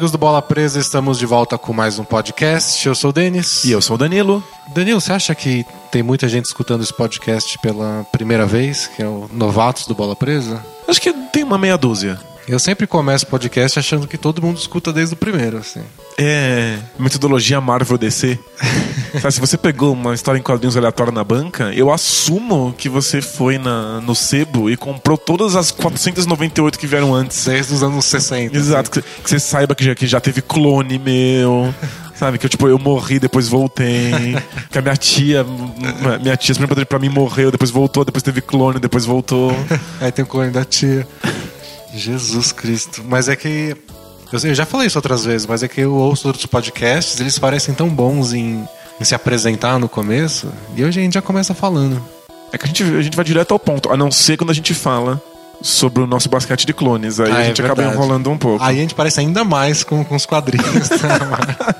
amigos do Bola Presa, estamos de volta com mais um podcast. Eu sou o Denis. E eu sou o Danilo. Danilo, você acha que tem muita gente escutando esse podcast pela primeira vez, que é o Novatos do Bola Presa? Acho que tem uma meia dúzia. Eu sempre começo o podcast achando que todo mundo escuta desde o primeiro, assim. É. Metodologia Marvel DC. Sabe, se você pegou uma história em quadrinhos aleatória na banca, eu assumo que você foi na, no sebo e comprou todas as 498 que vieram antes. Desde os anos 60. Exato, que, que você saiba que já, que já teve clone meu. Sabe, que eu, tipo, eu morri, depois voltei. que a minha tia, minha tia, primeira pra mim morreu, depois voltou, depois teve clone, depois voltou. Aí tem o clone da tia. Jesus Cristo. Mas é que. Eu já falei isso outras vezes, mas é que eu ouço outros podcasts, eles parecem tão bons em, em se apresentar no começo, e hoje a gente já começa falando. É que a gente, a gente vai direto ao ponto, a não ser quando a gente fala sobre o nosso basquete de clones. Aí ah, a é gente é acaba enrolando um pouco. Aí a gente parece ainda mais com, com os quadrinhos. Tá?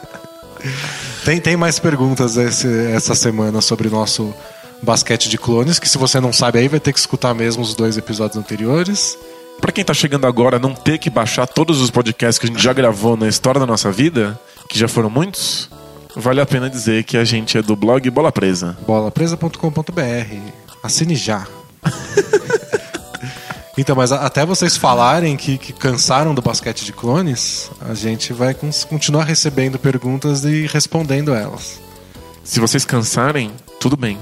tem, tem mais perguntas esse, essa semana sobre o nosso basquete de clones, que se você não sabe aí vai ter que escutar mesmo os dois episódios anteriores para quem tá chegando agora, não ter que baixar todos os podcasts que a gente já gravou na história da nossa vida, que já foram muitos, vale a pena dizer que a gente é do blog Bola Presa. bolapresa.com.br. Assine já. então, mas até vocês falarem que, que, cansaram do basquete de clones, a gente vai continuar recebendo perguntas e respondendo elas. Se vocês cansarem, tudo bem.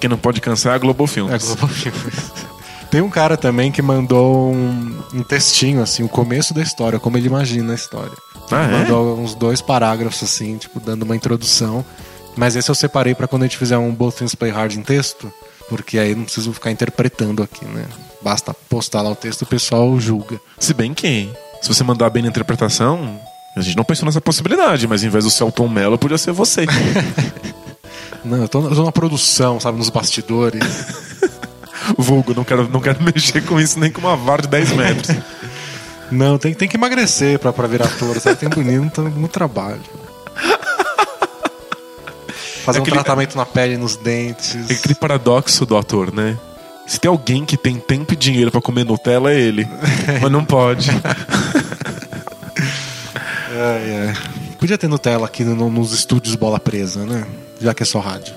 Quem não pode cansar é a Globo Filmes. É a. Tem um cara também que mandou um, um, textinho, assim, o começo da história, como ele imagina a história. Ah, é? Mandou uns dois parágrafos, assim, tipo, dando uma introdução. Mas esse eu separei para quando a gente fizer um Both Things Play Hard em texto, porque aí não preciso ficar interpretando aqui, né? Basta postar lá o texto e o pessoal julga. Se bem que, se você mandar bem na interpretação, a gente não pensou nessa possibilidade, mas em vez do Celton Mello, podia ser você. não, eu tô, eu tô na produção, sabe, nos bastidores. Vulgo, não quero, não quero mexer com isso nem com uma vara de 10 metros. Não, tem, tem que emagrecer pra, pra virar ator, sabe? Tem bonito, muito trabalho. Fazer é aquele, um tratamento na pele, nos dentes. É aquele paradoxo do ator, né? Se tem alguém que tem tempo e dinheiro para comer Nutella, é ele. Mas não pode. ai, ai. Podia ter Nutella aqui no, nos estúdios Bola Presa, né? Já que é só rádio.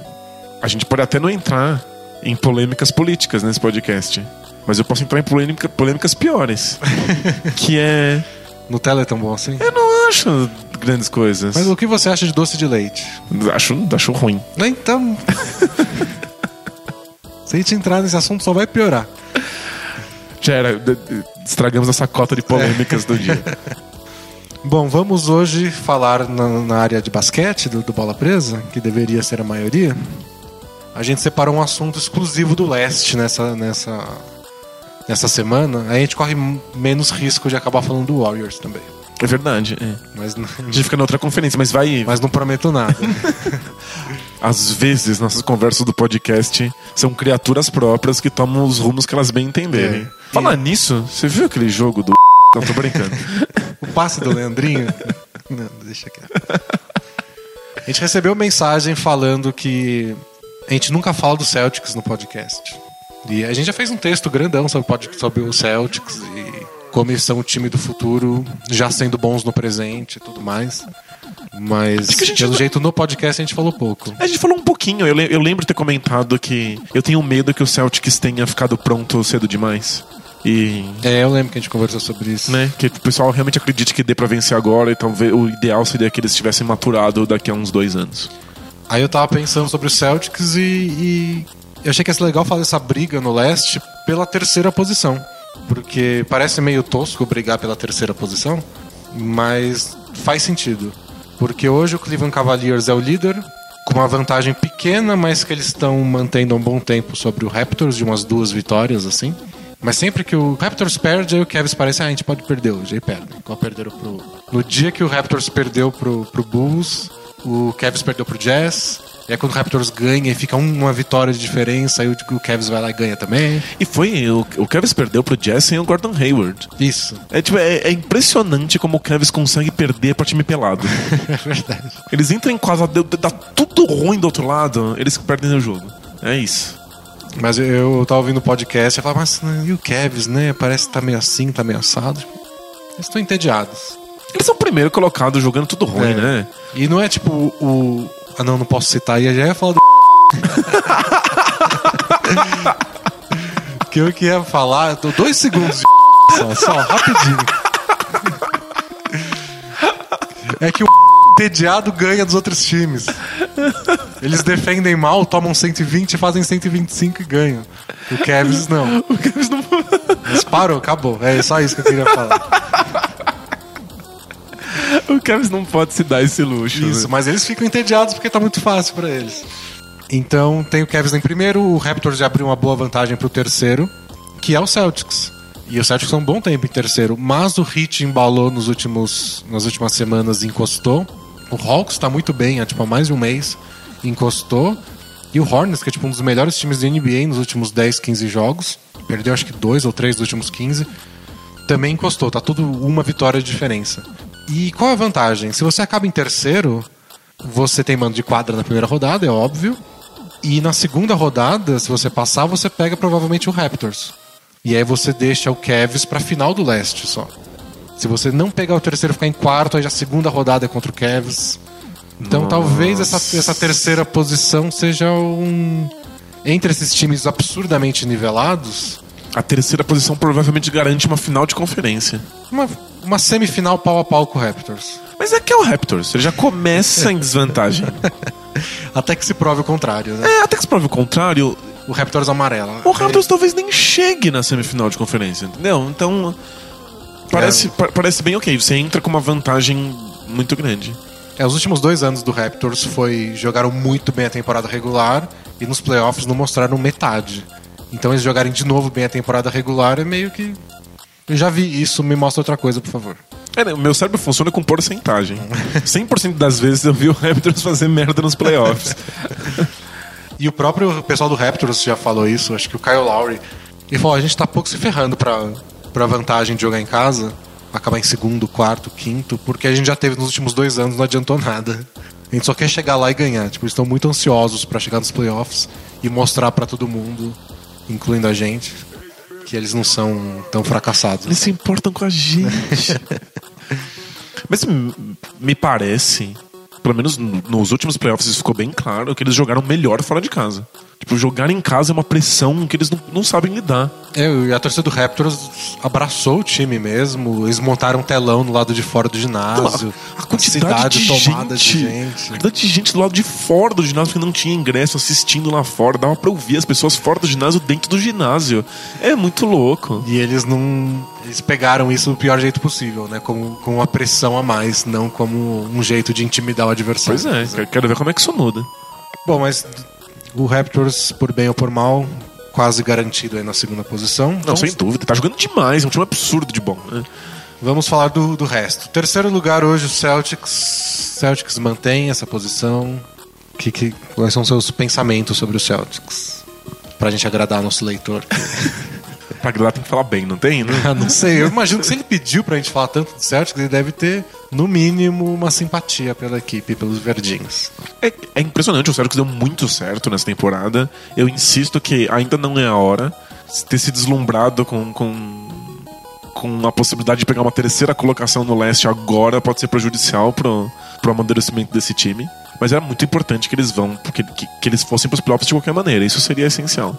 A gente pode até não entrar em polêmicas políticas nesse podcast. Mas eu posso entrar em polêmica, polêmicas piores. que é. Nutella é tão bom assim? Eu não acho grandes coisas. Mas o que você acha de doce de leite? Acho, acho ruim. Então. Se a gente entrar nesse assunto, só vai piorar. Já era. Estragamos essa cota de polêmicas é. do dia. Bom, vamos hoje falar na, na área de basquete do, do Bola Presa, que deveria ser a maioria a gente separou um assunto exclusivo do leste nessa, nessa, nessa semana. Aí a gente corre menos risco de acabar falando do Warriors também. É verdade. É. Mas não... A gente fica na outra conferência, mas vai. Mas não prometo nada. Às vezes, nossas conversas do podcast são criaturas próprias que tomam os rumos que elas bem entenderem. É. Falar é. nisso, você viu aquele jogo do. Não, tô brincando. o passe do Leandrinho? não, deixa quieto. A gente recebeu mensagem falando que a gente nunca fala do Celtics no podcast. E a gente já fez um texto grandão sobre, sobre o Celtics e como eles são o time do futuro, já sendo bons no presente e tudo mais. Mas, pelo não... jeito, no podcast a gente falou pouco. A gente falou um pouquinho. Eu, eu lembro de ter comentado que eu tenho medo que o Celtics tenha ficado pronto cedo demais. E... É, eu lembro que a gente conversou sobre isso. Né? Que o pessoal realmente acredite que dê pra vencer agora e talvez o ideal seria que eles tivessem maturado daqui a uns dois anos. Aí eu tava pensando sobre o Celtics e, e achei que ia ser legal fazer essa briga no leste pela terceira posição. Porque parece meio tosco brigar pela terceira posição, mas faz sentido. Porque hoje o Cleveland Cavaliers é o líder, com uma vantagem pequena, mas que eles estão mantendo um bom tempo sobre o Raptors, de umas duas vitórias, assim. Mas sempre que o Raptors perde, aí o Cavs parece, ah, a gente pode perder hoje, aí perde. Igual perderam pro... No dia que o Raptors perdeu pro, pro Bulls, o Cavs perdeu pro Jazz. E aí quando o Raptors ganha e fica uma vitória de diferença, aí o Cavs vai lá e ganha também. E foi, o, o Cavs perdeu pro Jazz sem o Gordon Hayward. Isso. É, tipo, é, é impressionante como o Cavs consegue perder pra time pelado. é verdade. Eles entram em casa, dá tudo ruim do outro lado, eles perdem o jogo. É isso. Mas eu, eu tava ouvindo o podcast e falava, mas e o Cavs, né? Parece que tá meio assim, tá meio assado. Eles estão entediados. Eles são o primeiro colocado jogando tudo ruim, É. né? E não é tipo o. Ah, não, não posso citar. E já ia falar do. que eu que ia falar. tô Dois segundos de. Só, só, rapidinho. É que o. Tediado ganha dos outros times. Eles defendem mal, tomam 120, fazem 125 e ganham. O Cavs não. O Cavs não... Mas parou, acabou. É só isso que eu queria falar. o Cavs não pode se dar esse luxo. Isso, né? mas eles ficam entediados porque tá muito fácil pra eles. Então tem o Cavs em primeiro, o Raptors já abriu uma boa vantagem pro terceiro, que é o Celtics. E o Celtics tá um bom tempo em terceiro, mas o Heat embalou nos últimos, nas últimas semanas e encostou. O Hawks tá muito bem, há tipo há mais de um mês, encostou. E o Hornets, que é tipo um dos melhores times da NBA nos últimos 10, 15 jogos, perdeu acho que dois ou três dos últimos 15, também encostou, tá tudo uma vitória de diferença. E qual é a vantagem? Se você acaba em terceiro, você tem mando de quadra na primeira rodada, é óbvio. E na segunda rodada, se você passar, você pega provavelmente o Raptors. E aí você deixa o Cavs pra final do leste só. Se você não pegar o terceiro e ficar em quarto, aí já a segunda rodada é contra o Cavs. Então Nossa. talvez essa, essa terceira posição seja um. Entre esses times absurdamente nivelados, A terceira posição provavelmente garante uma final de conferência. uma, uma semifinal pau a pau com o Raptors. Mas é que é o Raptors, ele já começa em desvantagem. Até que se prove o contrário, né? É, até que se prove o contrário, O Raptors amarela. o Raptors talvez nem chegue na semifinal de conferência, entendeu? Então, parece, pa- parece bem ok. Você entra com uma vantagem muito grande. É, os últimos dois anos do Raptors foi jogaram muito bem a temporada regular e nos playoffs não mostraram metade. Então eles jogarem de novo bem a temporada regular é meio que. Eu já vi isso, me mostra outra coisa, por favor. É, né, meu cérebro funciona com porcentagem. 100% das vezes eu vi o Raptors fazer merda nos playoffs. E o próprio pessoal do Raptors já falou isso, acho que o Kyle Lowry. Ele falou: a gente tá pouco se ferrando pra, pra vantagem de jogar em casa, acabar em segundo, quarto, quinto, porque a gente já teve nos últimos dois anos, não adiantou nada. A gente só quer chegar lá e ganhar. Tipo, eles estão muito ansiosos pra chegar nos playoffs e mostrar pra todo mundo, incluindo a gente, que eles não são tão fracassados. Eles se importam com a gente. Mas m- me parece, pelo menos nos últimos playoffs isso ficou bem claro, que eles jogaram melhor fora de casa. Tipo, jogar em casa é uma pressão que eles não, não sabem lidar. É, e a torcida do Raptors abraçou o time mesmo. Eles montaram um telão no lado de fora do ginásio. a quantidade de tomada gente, de gente. A quantidade de gente do lado de fora do ginásio que não tinha ingresso assistindo lá fora. Dava pra ouvir as pessoas fora do ginásio dentro do ginásio. É muito louco. E eles não. Eles pegaram isso do pior jeito possível, né? Como, com uma pressão a mais, não como um jeito de intimidar o adversário. Pois é, quero ver como é que isso muda. Bom, mas o Raptors, por bem ou por mal, quase garantido aí na segunda posição. Não, Vamos- sem dúvida. Tá jogando demais. É um time absurdo de bom. né? Vamos falar do, do resto. Terceiro lugar hoje, o Celtics. Celtics mantém essa posição. Que, que, quais são seus pensamentos sobre o Celtics? Pra gente agradar nosso leitor. Pra agradar tem que falar bem, não tem? Né? Ah, não sei, eu imagino que se ele pediu pra gente falar tanto do Celtics, ele deve ter, no mínimo, uma simpatia pela equipe, pelos verdinhos. É, é impressionante, o Celtics deu muito certo nessa temporada. Eu insisto que ainda não é a hora. Ter se deslumbrado com, com, com a possibilidade de pegar uma terceira colocação no leste agora pode ser prejudicial pro, pro amadurecimento desse time. Mas era muito importante que eles vão, que, que, que eles fossem pros playoffs de qualquer maneira. Isso seria essencial.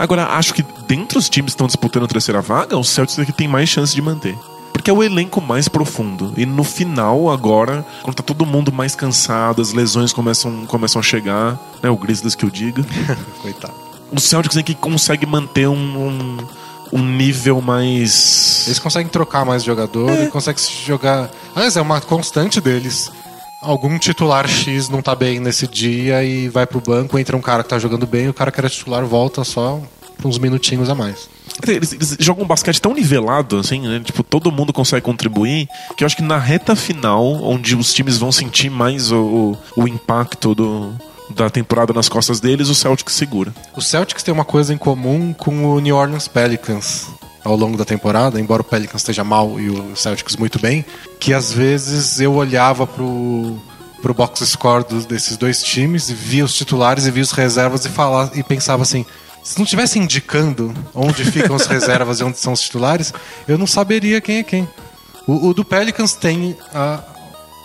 Agora, acho que dentre os times que estão disputando a terceira vaga, o Celtics é que tem mais chance de manter. Porque é o elenco mais profundo. E no final, agora, quando tá todo mundo mais cansado, as lesões começam, começam a chegar, né? O Grizzlies que eu diga. Coitado. O Celtics é que consegue manter um, um, um nível mais. Eles conseguem trocar mais jogador e conseguem se jogar. Aliás, é uma constante deles. Algum titular X não tá bem nesse dia e vai pro banco, entra um cara que tá jogando bem, o cara que era titular volta só uns minutinhos a mais. Eles, eles jogam um basquete tão nivelado, assim, né? Tipo, todo mundo consegue contribuir, que eu acho que na reta final, onde os times vão sentir mais o, o, o impacto do, da temporada nas costas deles, o Celtics segura. O Celtics tem uma coisa em comum com o New Orleans Pelicans ao longo da temporada, embora o Pelicans esteja mal e o Celtics muito bem, que às vezes eu olhava pro, pro box score dos, desses dois times e via os titulares e via os reservas e, falava, e pensava assim. Se não tivesse indicando onde ficam as reservas e onde são os titulares, eu não saberia quem é quem. O, o do Pelicans tem a,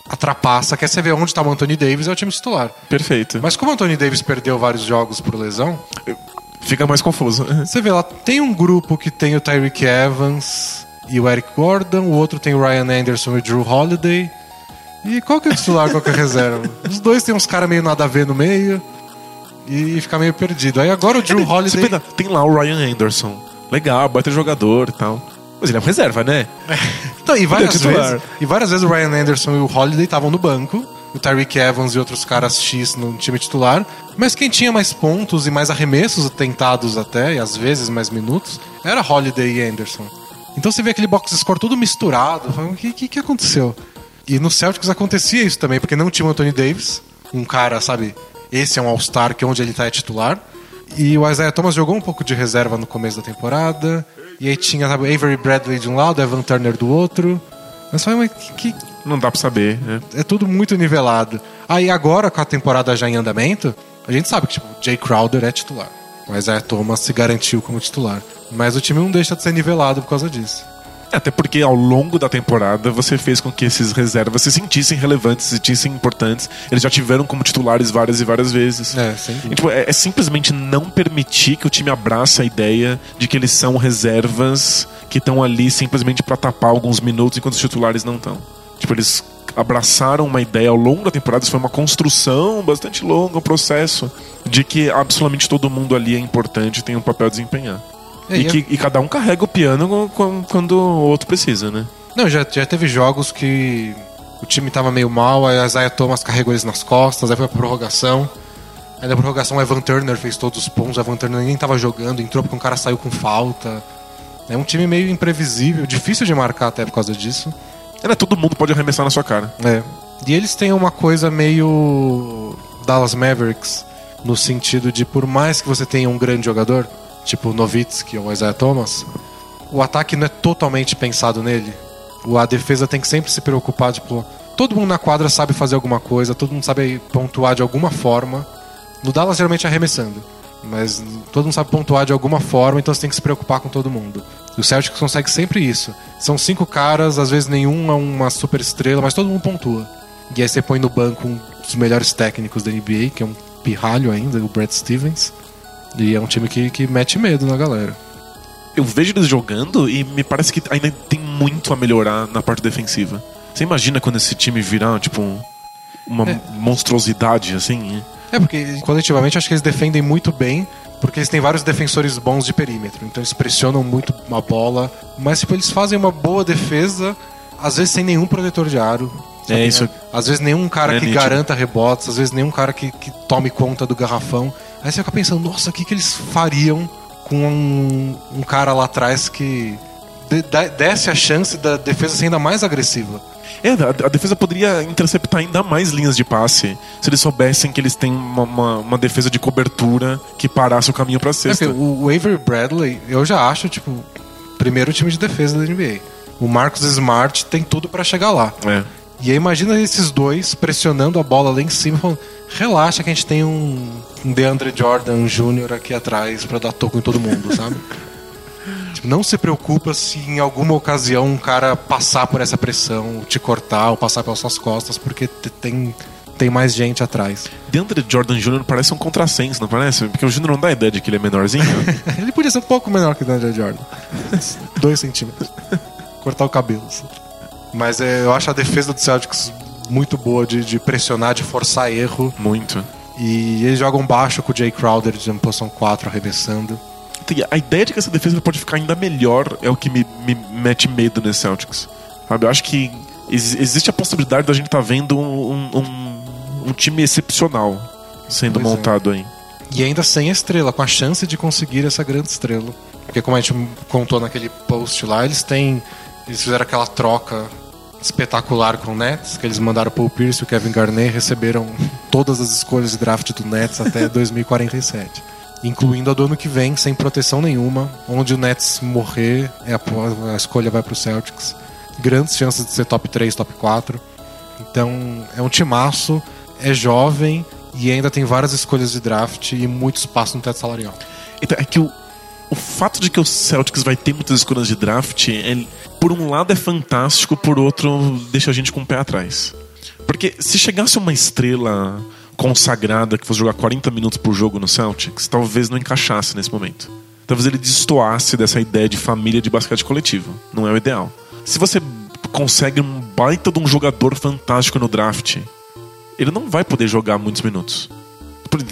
a trapaça, que é você ver onde tá o Anthony Davis, é o time titular. Perfeito. Mas como o Anthony Davis perdeu vários jogos por lesão, Fica mais confuso. você vê lá, tem um grupo que tem o Tyreek Evans e o Eric Gordon, o outro tem o Ryan Anderson e o Drew Holiday. E qual que é o titular, qual que é a reserva? Os dois tem uns caras meio nada a ver no meio e fica meio perdido. Aí agora o Drew Você Holiday... pensa, tem lá o Ryan Anderson. Legal, baita jogador e tal. Mas ele é uma reserva, né? Então, e, várias é titular. vezes, e várias vezes o Ryan Anderson e o Holiday estavam no banco, o Tyreek Evans e outros caras X no time titular, mas quem tinha mais pontos e mais arremessos tentados até, e às vezes mais minutos, era Holiday e Anderson. Então você vê aquele box score todo misturado, fala, o que, que, que aconteceu? E no Celtics acontecia isso também, porque não tinha o Anthony Davis, um cara, sabe, esse é um All-Star, que onde ele tá é titular, e o Isaiah Thomas jogou um pouco de reserva no começo da temporada. E aí tinha sabe, Avery Bradley de um lado, Evan Turner do outro. Mas foi que, que Não dá pra saber, né? é tudo muito nivelado. Aí agora, com a temporada já em andamento, a gente sabe que tipo, Jay Crowder é titular. O Isaiah Thomas se garantiu como titular. Mas o time não deixa de ser nivelado por causa disso. Até porque ao longo da temporada você fez com que esses reservas se sentissem relevantes, se sentissem importantes. Eles já tiveram como titulares várias e várias vezes. É, E, tipo, é, é simplesmente não permitir que o time abrace a ideia de que eles são reservas que estão ali simplesmente pra tapar alguns minutos enquanto os titulares não estão. Tipo, eles abraçaram uma ideia ao longo da temporada, isso foi uma construção bastante longa, um processo, de que absolutamente todo mundo ali é importante e tem um papel a desempenhar. É, e, e é- que, e cada um carrega o piano qu- quando o outro precisa, né? Não, já, já teve jogos que o time tava meio mal, aí o Isaiah Thomas carregou eles nas costas, aí foi pra prorrogação. Aí na prorrogação o Evan Turner fez todos os pontos, o Evan Turner nem tava jogando, entrou porque um cara saiu com falta. É um time meio imprevisível, difícil de marcar até por causa disso. Era todo mundo pode arremessar na sua cara. É. E eles têm uma coisa meio Dallas Mavericks, no sentido de por mais que você tenha um grande jogador, tipo o Novitsky ou Isaiah Thomas, o ataque não é totalmente pensado nele. A defesa tem que sempre se preocupar, tipo, todo mundo na quadra sabe fazer alguma coisa, todo mundo sabe pontuar de alguma forma. No Dallas geralmente é arremessando, mas todo mundo sabe pontuar de alguma forma, então você tem que se preocupar com todo mundo. E o Celtics consegue sempre isso. São cinco caras, às vezes nenhum é uma super estrela, mas todo mundo pontua. E aí você põe no banco um dos melhores técnicos da NBA, que é um pirralho ainda, o Brad Stevens. E é um time que, que mete medo na galera. Eu vejo eles jogando e me parece que ainda tem muito a melhorar na parte defensiva. Você imagina quando esse time virar, tipo, um- uma É. monstruosidade, assim? É, porque coletivamente acho que eles defendem muito bem, porque eles têm vários defensores bons de perímetro. Então eles pressionam muito a bola. Mas, tipo, eles fazem uma boa defesa, às vezes sem nenhum protetor de aro. sabe? É, isso- Às vezes nenhum cara É que nítido. garanta rebotes, às vezes nenhum cara que, que tome conta do garrafão. Aí você fica pensando, nossa, o que, que eles fariam com um, um cara lá atrás que de- de- desse a chance da defesa ser ainda mais agressiva? É, a, defesa poderia interceptar ainda mais linhas de passe se eles soubessem que eles têm uma, uma- uma defesa de cobertura que parasse o caminho pra É, cesta. porque o, Avery Bradley, eu já acho, tipo, primeiro time de defesa da NBA. O Marcus Smart tem tudo pra chegar lá. É. E aí imagina esses dois pressionando a bola lá em cima, falando, relaxa que a gente tem um, um DeAndre Jordan Jr. aqui atrás pra dar toco em todo mundo, sabe? Não se preocupa se em alguma ocasião um cara passar por essa pressão, te cortar ou passar pelas suas costas, porque te- tem, tem mais gente atrás. DeAndre Jordan Jr. parece um contrassenso, não parece? Porque o Júnior não dá ideia de que ele é menorzinho. Ele podia ser um pouco menor que o DeAndre Jordan. Dois centímetros. Cortar o cabelo. assim. Mas é, eu acho a defesa do Celtics muito boa de, de pressionar, de forçar erro. Muito. E eles jogam baixo com o Jay Crowder de posição 4 arremessando. A ideia de que essa defesa pode ficar ainda melhor é o que me, me mete medo nesse Celtics. Sabe? Eu acho que ex- existe a possibilidade da gente estar vendo um, um, um time excepcional sendo Pois é. montado aí. E ainda sem estrela, com a chance de conseguir essa grande estrela. Porque como a gente contou naquele post lá, eles têm. Eles fizeram aquela troca espetacular com o Nets, que eles mandaram o Paul Pierce e o Kevin Garnett receberam todas as escolhas de draft do Nets até 2047. Incluindo a do ano que vem, sem proteção nenhuma. Onde o Nets morrer, é a, a escolha vai pro Celtics. Grandes chances de ser top 3, top 4. Então, é um timaço, é jovem e ainda tem várias escolhas de draft e muito espaço no teto salarial. Então, é que o, o fato de que o Celtics vai ter muitas escolhas de draft, ele- por um lado é fantástico, por outro deixa a gente com o pé atrás. Porque se chegasse uma estrela consagrada que fosse jogar 40 minutos por jogo no Celtics, talvez não encaixasse nesse momento. Talvez ele destoasse dessa ideia de família de basquete coletivo. Não é o ideal. Se você consegue um baita de um jogador fantástico no draft, ele não vai poder jogar muitos minutos.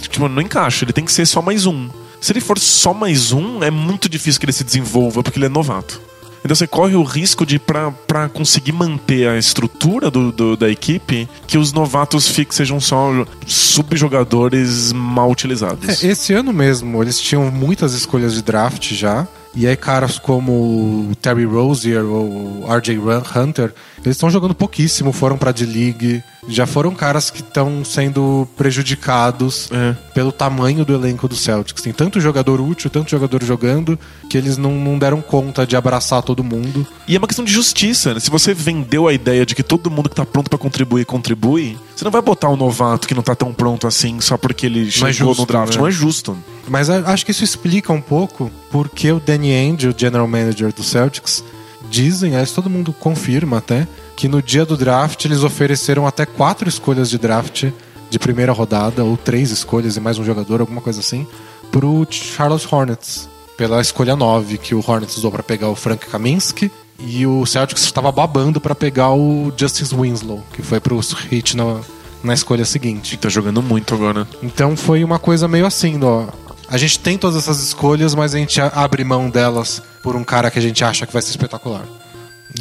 Tipo, não encaixa, ele tem que ser só mais um. Se ele for só mais um, é muito difícil que ele se desenvolva, porque ele é novato. Então você corre o risco de, para conseguir manter a estrutura do, do, da equipe, que os novatos fiquem, sejam só subjogadores mal utilizados. É, esse ano mesmo, eles tinham muitas escolhas de draft já. E aí caras como Terry Rozier ou RJ Hunter, eles estão jogando pouquíssimo, foram para D-League, já foram caras que estão sendo prejudicados é. pelo tamanho do elenco do Celtics. Tem tanto jogador útil, tanto jogador jogando, que eles não, não deram conta de abraçar todo mundo. E é uma questão de justiça, né? Se você vendeu a ideia de que todo mundo que tá pronto para contribuir, contribui, você não vai botar um novato que não tá tão pronto assim só porque ele chegou é justo, no draft. Né? Não é justo. Mas acho que isso explica um pouco porque o Danny Ainge, o general manager do Celtics, dizem, aliás, todo mundo confirma até, que no dia do draft eles ofereceram até quatro escolhas de draft de primeira rodada, ou três escolhas e mais um jogador, alguma coisa assim, pro Charlotte Hornets, pela escolha 9, que o Hornets usou para pegar o Frank Kaminsky, e o Celtics estava babando para pegar o Justice Winslow, que foi pro Heat na, na escolha seguinte. E tá jogando muito agora. Então foi uma coisa meio assim, ó. A gente tem todas essas escolhas, mas a gente abre mão delas por um cara que a gente acha que vai ser espetacular.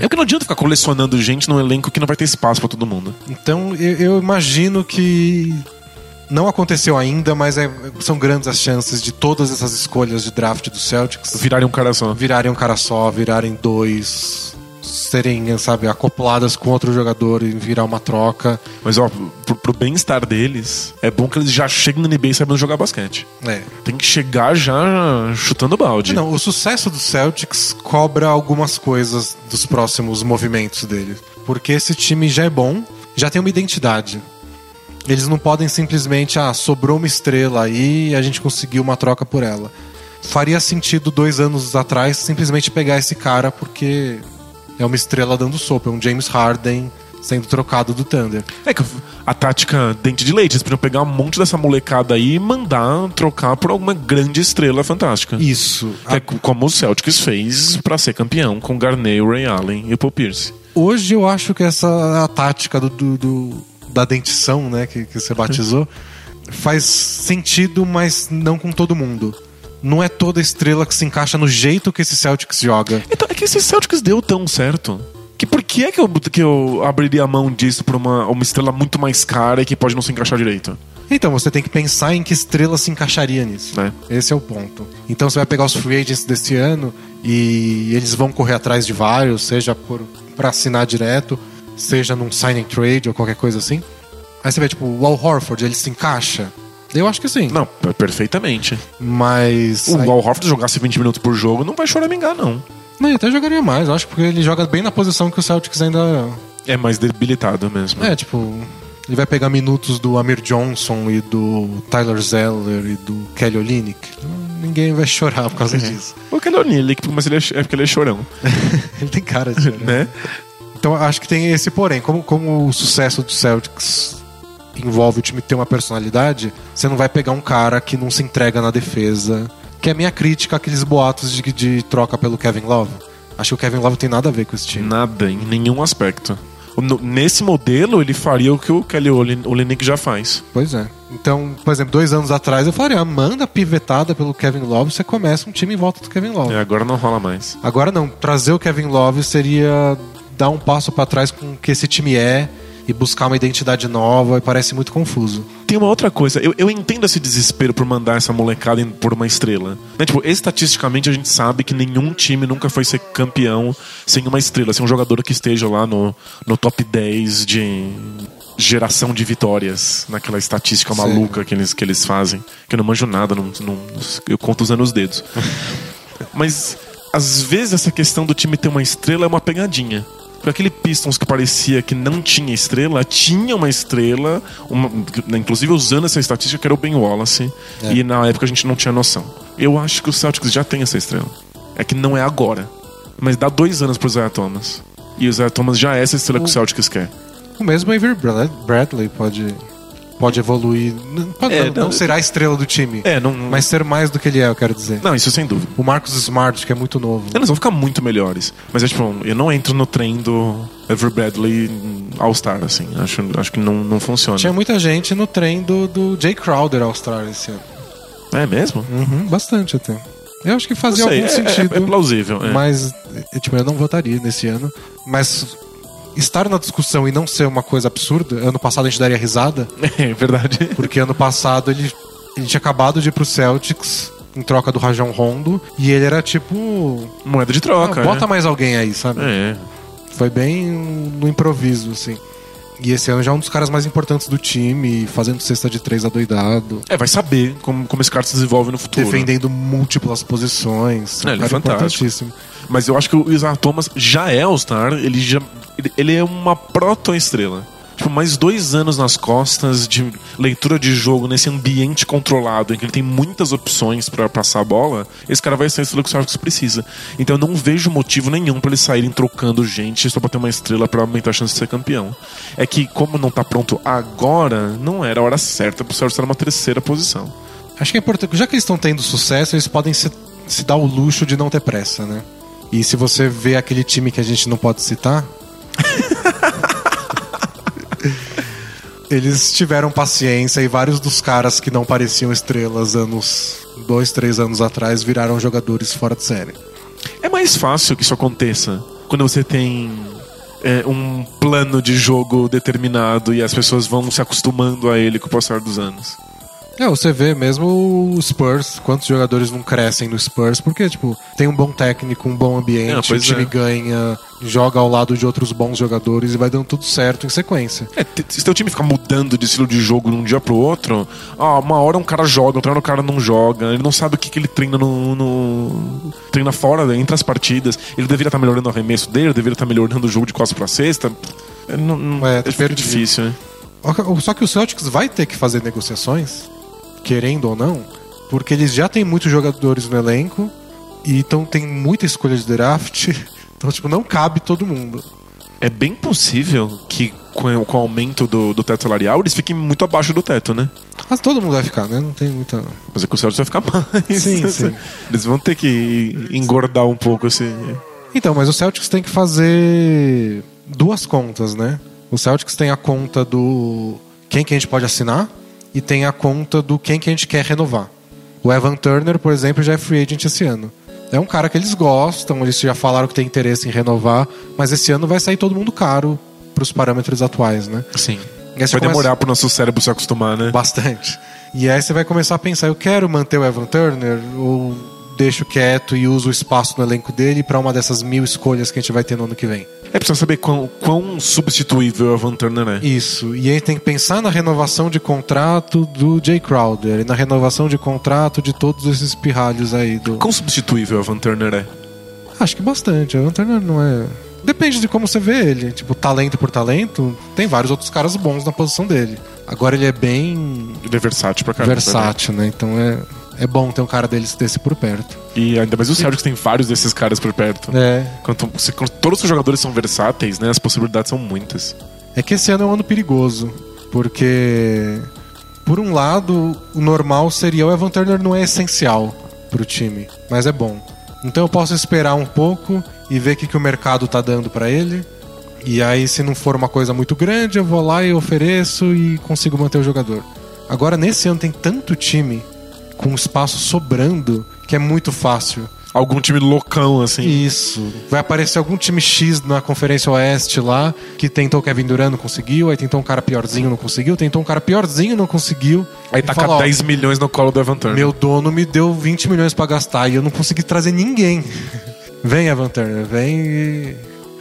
É que não adianta ficar colecionando gente num elenco que não vai ter espaço para todo mundo. Então eu, eu, imagino que não aconteceu ainda, mas é, são grandes as chances de todas essas escolhas de draft do Celtics virarem um cara só. Virarem um cara só, virarem dois serem, sabe, acopladas com outro jogador e virar uma troca. Mas, ó, pro, pro bem-estar deles, é bom que eles já cheguem no NBA sabendo jogar basquete. É. Tem que chegar já chutando balde. Não, o sucesso do Celtics cobra algumas coisas dos próximos movimentos dele. Porque esse time já é bom, já tem uma identidade. Eles não podem simplesmente, ah, sobrou uma estrela aí e a gente conseguiu uma troca por ela. Faria sentido dois anos atrás simplesmente pegar esse cara porque é uma estrela dando sopa, é um James Harden sendo trocado do Thunder. É que a tática dente de leite, eles podiam pegar um monte dessa molecada aí e mandar trocar por alguma grande estrela fantástica. Isso. É como o Celtics fez para ser campeão com Garnett, Ray Allen e o Paul Pierce. Hoje eu acho que essa a tática do, do, do da dentição, né, que, que você batizou, faz sentido, mas não com todo mundo não é toda estrela que se encaixa no jeito que esse Celtics joga. Então, é que esse Celtics deu tão certo. Que por que é que eu, que eu abriria a mão disso pra uma, uma estrela muito mais cara e que pode não se encaixar direito? Então, você tem que pensar em que estrela se encaixaria nisso. É. Esse é o ponto. Então, você vai pegar os free agents desse ano e eles vão correr atrás de vários, seja por, pra assinar direto, seja num signing trade ou qualquer coisa assim. Aí você vê, tipo, o Al Horford, ele se encaixa? Eu acho que sim. Não, perfeitamente. Mas. O aí... Al Horford jogasse 20 minutos por jogo não vai choramingar, não. Não, ele até jogaria mais, eu acho, porque ele joga bem na posição que o Celtics ainda. É mais debilitado mesmo. É, tipo. Ele vai pegar minutos do Amir Johnson e do Tyler Zeller e do Kelly Olynyk. Ninguém vai chorar por causa é. disso. O Kelly Olynyk, mas ele é, é porque ele é chorão. ele tem cara de chorão. né? Então acho que tem esse porém. Como, como o sucesso do Celtics envolve o time ter uma personalidade, você não vai pegar um cara que não se entrega na defesa. Que é a minha crítica àqueles boatos de, de troca pelo Kevin Love. Acho que o Kevin Love tem nada a ver com esse time. Nada, em nenhum aspecto. Nesse modelo, ele faria o que o Kelly Olynyk já faz. Pois é. Então, por exemplo, dois anos atrás eu falaria, manda pivetada pelo Kevin Love, você começa um time em volta do Kevin Love. É, agora não rola mais. Agora não. Trazer o Kevin Love seria dar um passo para trás com o que esse time é e buscar uma identidade nova e parece muito confuso. Tem uma outra coisa, eu, eu entendo esse desespero por mandar essa molecada por uma estrela. Né? Tipo, estatisticamente a gente sabe que nenhum time nunca foi ser campeão sem uma estrela, sem um jogador que esteja lá no, no top 10 de geração de vitórias, naquela estatística Sim. maluca que eles, que eles fazem. Que eu não manjo nada, não, não, eu conto usando os dedos. Mas às vezes essa questão do time ter uma estrela é uma pegadinha. Porque aquele Pistons que parecia que não tinha estrela, tinha uma estrela, uma, inclusive usando essa estatística que era o Ben Wallace, é. e na época a gente não tinha noção. Eu acho que o Celtics já tem essa estrela. É que não é agora. Mas dá dois anos pro Isaiah Thomas. E o Isaiah Thomas já é essa estrela que o Celtics quer. O mesmo Avery Brad- Bradley pode, pode evoluir. Não, É, não não- será a estrela do time, É, não. mas ser mais do que ele é, eu quero dizer. Não, isso sem dúvida. O Marcus Smart, que é muito novo. Eles vão ficar muito melhores. Mas é tipo, eu não entro no trem do Avery Bradley All-Star, assim. Acho, acho que não, não funciona. Tinha muita gente no trem do, do Jay Crowder All-Star esse ano. É mesmo? Uhum, bastante até. Eu acho que fazia sei, algum é- é- sentido. É, plausível. é. Mas, é, tipo, eu não votaria nesse ano. Mas estar na discussão e não ser uma coisa absurda, ano passado a gente daria risada, É verdade. porque ano passado ele, ele tinha acabado de ir pro Celtics em troca do Rajon Rondo e ele era tipo. Moeda de "Ah, troca. bota é. mais alguém aí, sabe? É. Foi bem no improviso, assim. E esse ano já é um dos caras mais importantes do time, fazendo cesta de três adoidado, É, vai saber como, como esse cara se desenvolve no futuro. defendendo múltiplas posições. Não, um ele é fantástico. Mas eu acho que o Isaiah Thomas já é All-Star, ele já. Ele, é uma proto-estrela. Tipo, mais dois anos nas costas de leitura de jogo nesse ambiente controlado, em que ele tem muitas opções pra passar a bola, esse cara vai ser a estrela que o Celtics precisa. Então eu não vejo motivo nenhum pra eles saírem trocando gente só pra ter uma estrela pra aumentar a chance de ser campeão. É que, como não tá pronto agora, não era a hora certa pro Celtics estar numa terceira posição. Acho que é importante. Já que eles estão tendo sucesso, eles podem se, se dar o luxo de não ter pressa, né? E se você vê aquele time que a gente não pode citar. eles tiveram paciência e vários dos caras que não pareciam estrelas anos. dois, três anos atrás viraram jogadores fora de série. É mais fácil que isso aconteça quando você tem é, um plano de jogo determinado e as pessoas vão se acostumando a ele com o passar dos anos. É, você vê mesmo o Spurs, quantos jogadores não crescem no Spurs, porque, tipo, tem um bom técnico, um bom ambiente, É, o time é. ganha, joga ao lado de outros bons jogadores e vai dando tudo certo em sequência. É, se teu time ficar mudando de estilo de jogo de um dia pro outro, ah, uma hora um cara joga, outra hora o cara não joga, ele não sabe o que, que ele treina no, no- treina fora, né, entre as partidas, ele deveria estar melhorando o arremesso dele, ele deveria estar melhorando o jogo de costas pra cesta. É, não, não- É, é, tá difícil, né? Só que o Celtics vai ter que fazer negociações, querendo ou não, porque eles já têm muitos jogadores no elenco e então tem muita escolha de draft. Então, tipo, não cabe todo mundo. É bem possível que com, com o aumento do, do teto salarial eles fiquem muito abaixo do teto, né? Mas todo mundo vai ficar, né? Não tem muita. Mas é que o Celtics vai ficar mais. Sim, sim. Eles vão ter que engordar um pouco esse. Então, mas o Celtics tem que fazer duas contas, né? O Celtics tem a conta do quem que a gente pode assinar e tem a conta do quem que a gente quer renovar. O Evan Turner, por exemplo, já é free agent esse ano. É um cara que eles gostam, eles já falaram que tem interesse em renovar, mas esse ano vai sair todo mundo caro para os parâmetros atuais, né? Sim. Vai começa- demorar pro nosso cérebro se acostumar, né? Bastante. E aí você vai começar a pensar, eu quero manter o Evan Turner ou deixo quieto e uso o espaço no elenco dele para uma dessas mil escolhas que a gente vai ter no ano que vem. É preciso saber quão, quão substituível a Van Turner é. Isso. E aí tem que pensar na renovação de contrato do Jay Crowder e na renovação de contrato de todos esses pirralhos aí do. Quão substituível a Van Turner é? Acho que bastante. O Turner não é. Depende de como você vê ele. Tipo, talento por talento, tem vários outros caras bons na posição dele. Agora ele é bem Ele é versátil pra caramba. versátil, né? Então é, é bom ter um cara deles desse por perto. E ainda mais o Celtics tem vários desses caras por perto. É. Quanto, se- quando todos os jogadores são versáteis, né? As possibilidades são muitas. É que esse ano é um ano perigoso, porque por um lado, o normal seria o Evan Turner não é essencial pro time, mas é bom. Então eu posso esperar um pouco e ver o que, que o mercado tá dando pra ele. E aí, se não for uma coisa muito grande, eu vou lá e ofereço e consigo manter o jogador. Agora, nesse ano tem tanto time com espaço sobrando que é muito fácil. Algum time loucão, assim. Isso. Vai aparecer algum time X na Conferência Oeste lá que tentou o Kevin Durant, não conseguiu. Aí tentou um cara piorzinho, não conseguiu. Tentou um cara piorzinho, não conseguiu. Aí taca fala, ó, 10 milhões no colo do Evan Turner. Meu dono me deu 20 milhões pra gastar e eu não consegui trazer ninguém. vem, Evan Turner, vem e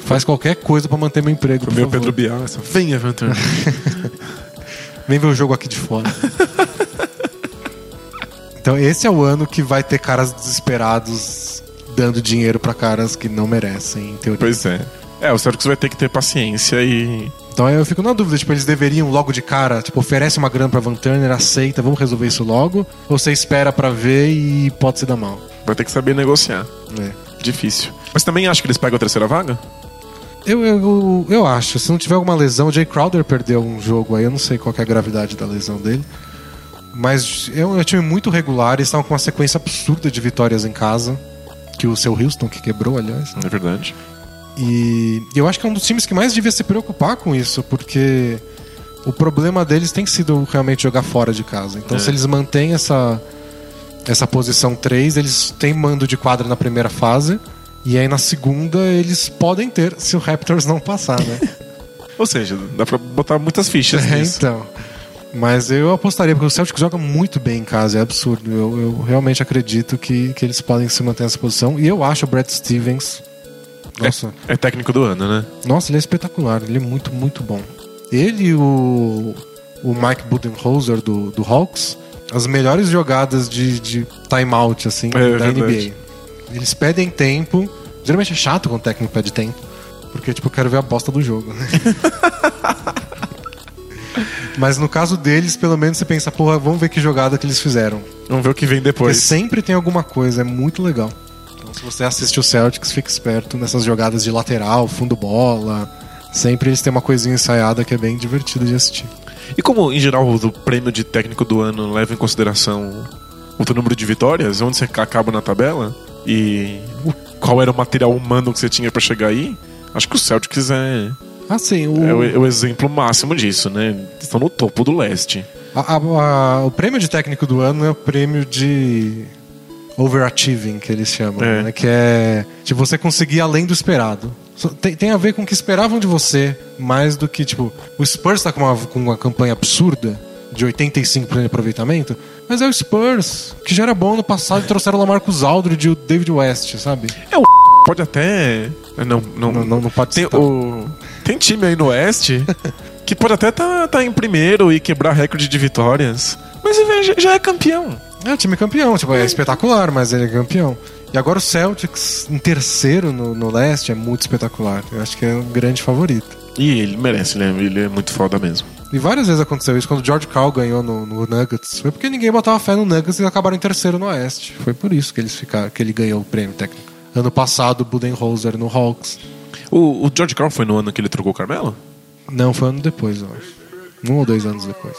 faz qualquer coisa pra manter meu emprego. Pro meu favor. Pedro Bial. Vem, Evan Turner. Vem ver o jogo aqui de fora. então, esse é o ano que vai ter caras desesperados dando dinheiro pra caras que não merecem, em teoria. pois é. É, o Celtics vai ter que ter paciência e. Então eu fico na dúvida, tipo, eles deveriam logo de cara, tipo, oferece uma grana pra Van Turner, aceita, vamos resolver isso logo, ou você espera pra ver e pode se dar mal. Vai ter que saber negociar. né? Difícil. Mas também acho que eles pegam a terceira vaga? Eu, eu, eu acho. Se não tiver alguma lesão, o Jay Crowder perdeu um jogo aí, eu não sei qual é a gravidade da lesão dele. Mas é um time muito regular, eles estavam com uma sequência absurda de vitórias em casa. Que o seu Houston que quebrou, aliás. É verdade. E eu acho que é um dos times que mais devia se preocupar com isso, porque o problema deles tem sido realmente jogar fora de casa. Então, É. se eles mantêm essa, essa posição 3, eles têm mando de quadra na primeira fase. E aí na segunda eles podem ter, se o Raptors não passar, né? Ou seja, dá pra botar muitas fichas É, nisso. então. Mas eu apostaria, porque o Celtic joga muito bem em casa, é absurdo. Eu, eu realmente acredito que, que eles podem se manter nessa posição. E eu acho o Brad Stevens. Nossa, É técnico do ano, né? nossa, ele é espetacular. Ele é muito, muito bom. Ele e o, o Mike Budenholzer do, do Hawks, as melhores jogadas de, de timeout, assim, É da verdade. NBA. Eles pedem tempo. Geralmente é chato quando o técnico pede tempo. Porque, tipo, eu quero ver a bosta do jogo, né? Mas no caso deles, pelo menos você pensa, porra, vamos ver que jogada que eles fizeram. Vamos ver o que vem Porque depois. sempre tem alguma coisa, é muito legal. Então, se você assiste o Celtics, fique esperto nessas jogadas de lateral, fundo bola. Sempre eles têm uma coisinha ensaiada que é bem divertido de assistir. E como, em geral, o prêmio de técnico do ano leva em consideração o teu número de vitórias, onde você acaba na tabela e qual era o material humano que você tinha pra chegar aí, acho que o Celtics é, Assim, o, é o, é o exemplo máximo disso, né? Estão no topo do leste. a- a- a- o prêmio de técnico do ano é o prêmio de overachieving, que eles chamam, É. né? Que é de você conseguir além do esperado. Tem, tem a ver com o que esperavam de você, mais do que, tipo, o Spurs tá com uma, com uma campanha absurda de 85% de aproveitamento, mas é o Spurs, que já era bom no passado e trouxeram o Lamarcus Aldridge e o David West, sabe? É o pode até. Não, não, Não, não, não pode o, tem time aí no Oeste que pode até estar tá, em primeiro e quebrar recorde de vitórias. Mas já, já é campeão. É, time campeão, tipo, é espetacular, mas ele é campeão. E agora o Celtics em terceiro no, no leste é muito espetacular. Eu acho que é um grande favorito. E ele merece, né? Ele é muito foda mesmo. E várias vezes aconteceu isso quando o George Karl ganhou no, no Nuggets. Foi porque ninguém botava fé no Nuggets e acabaram em terceiro no Oeste. Foi por isso que eles ficaram, que ele ganhou o prêmio técnico. Ano passado, o Budenholzer no Hawks. O, o George Carl foi no ano que ele trocou o Carmelo? Não, foi ano depois, eu acho. Um ou dois anos depois.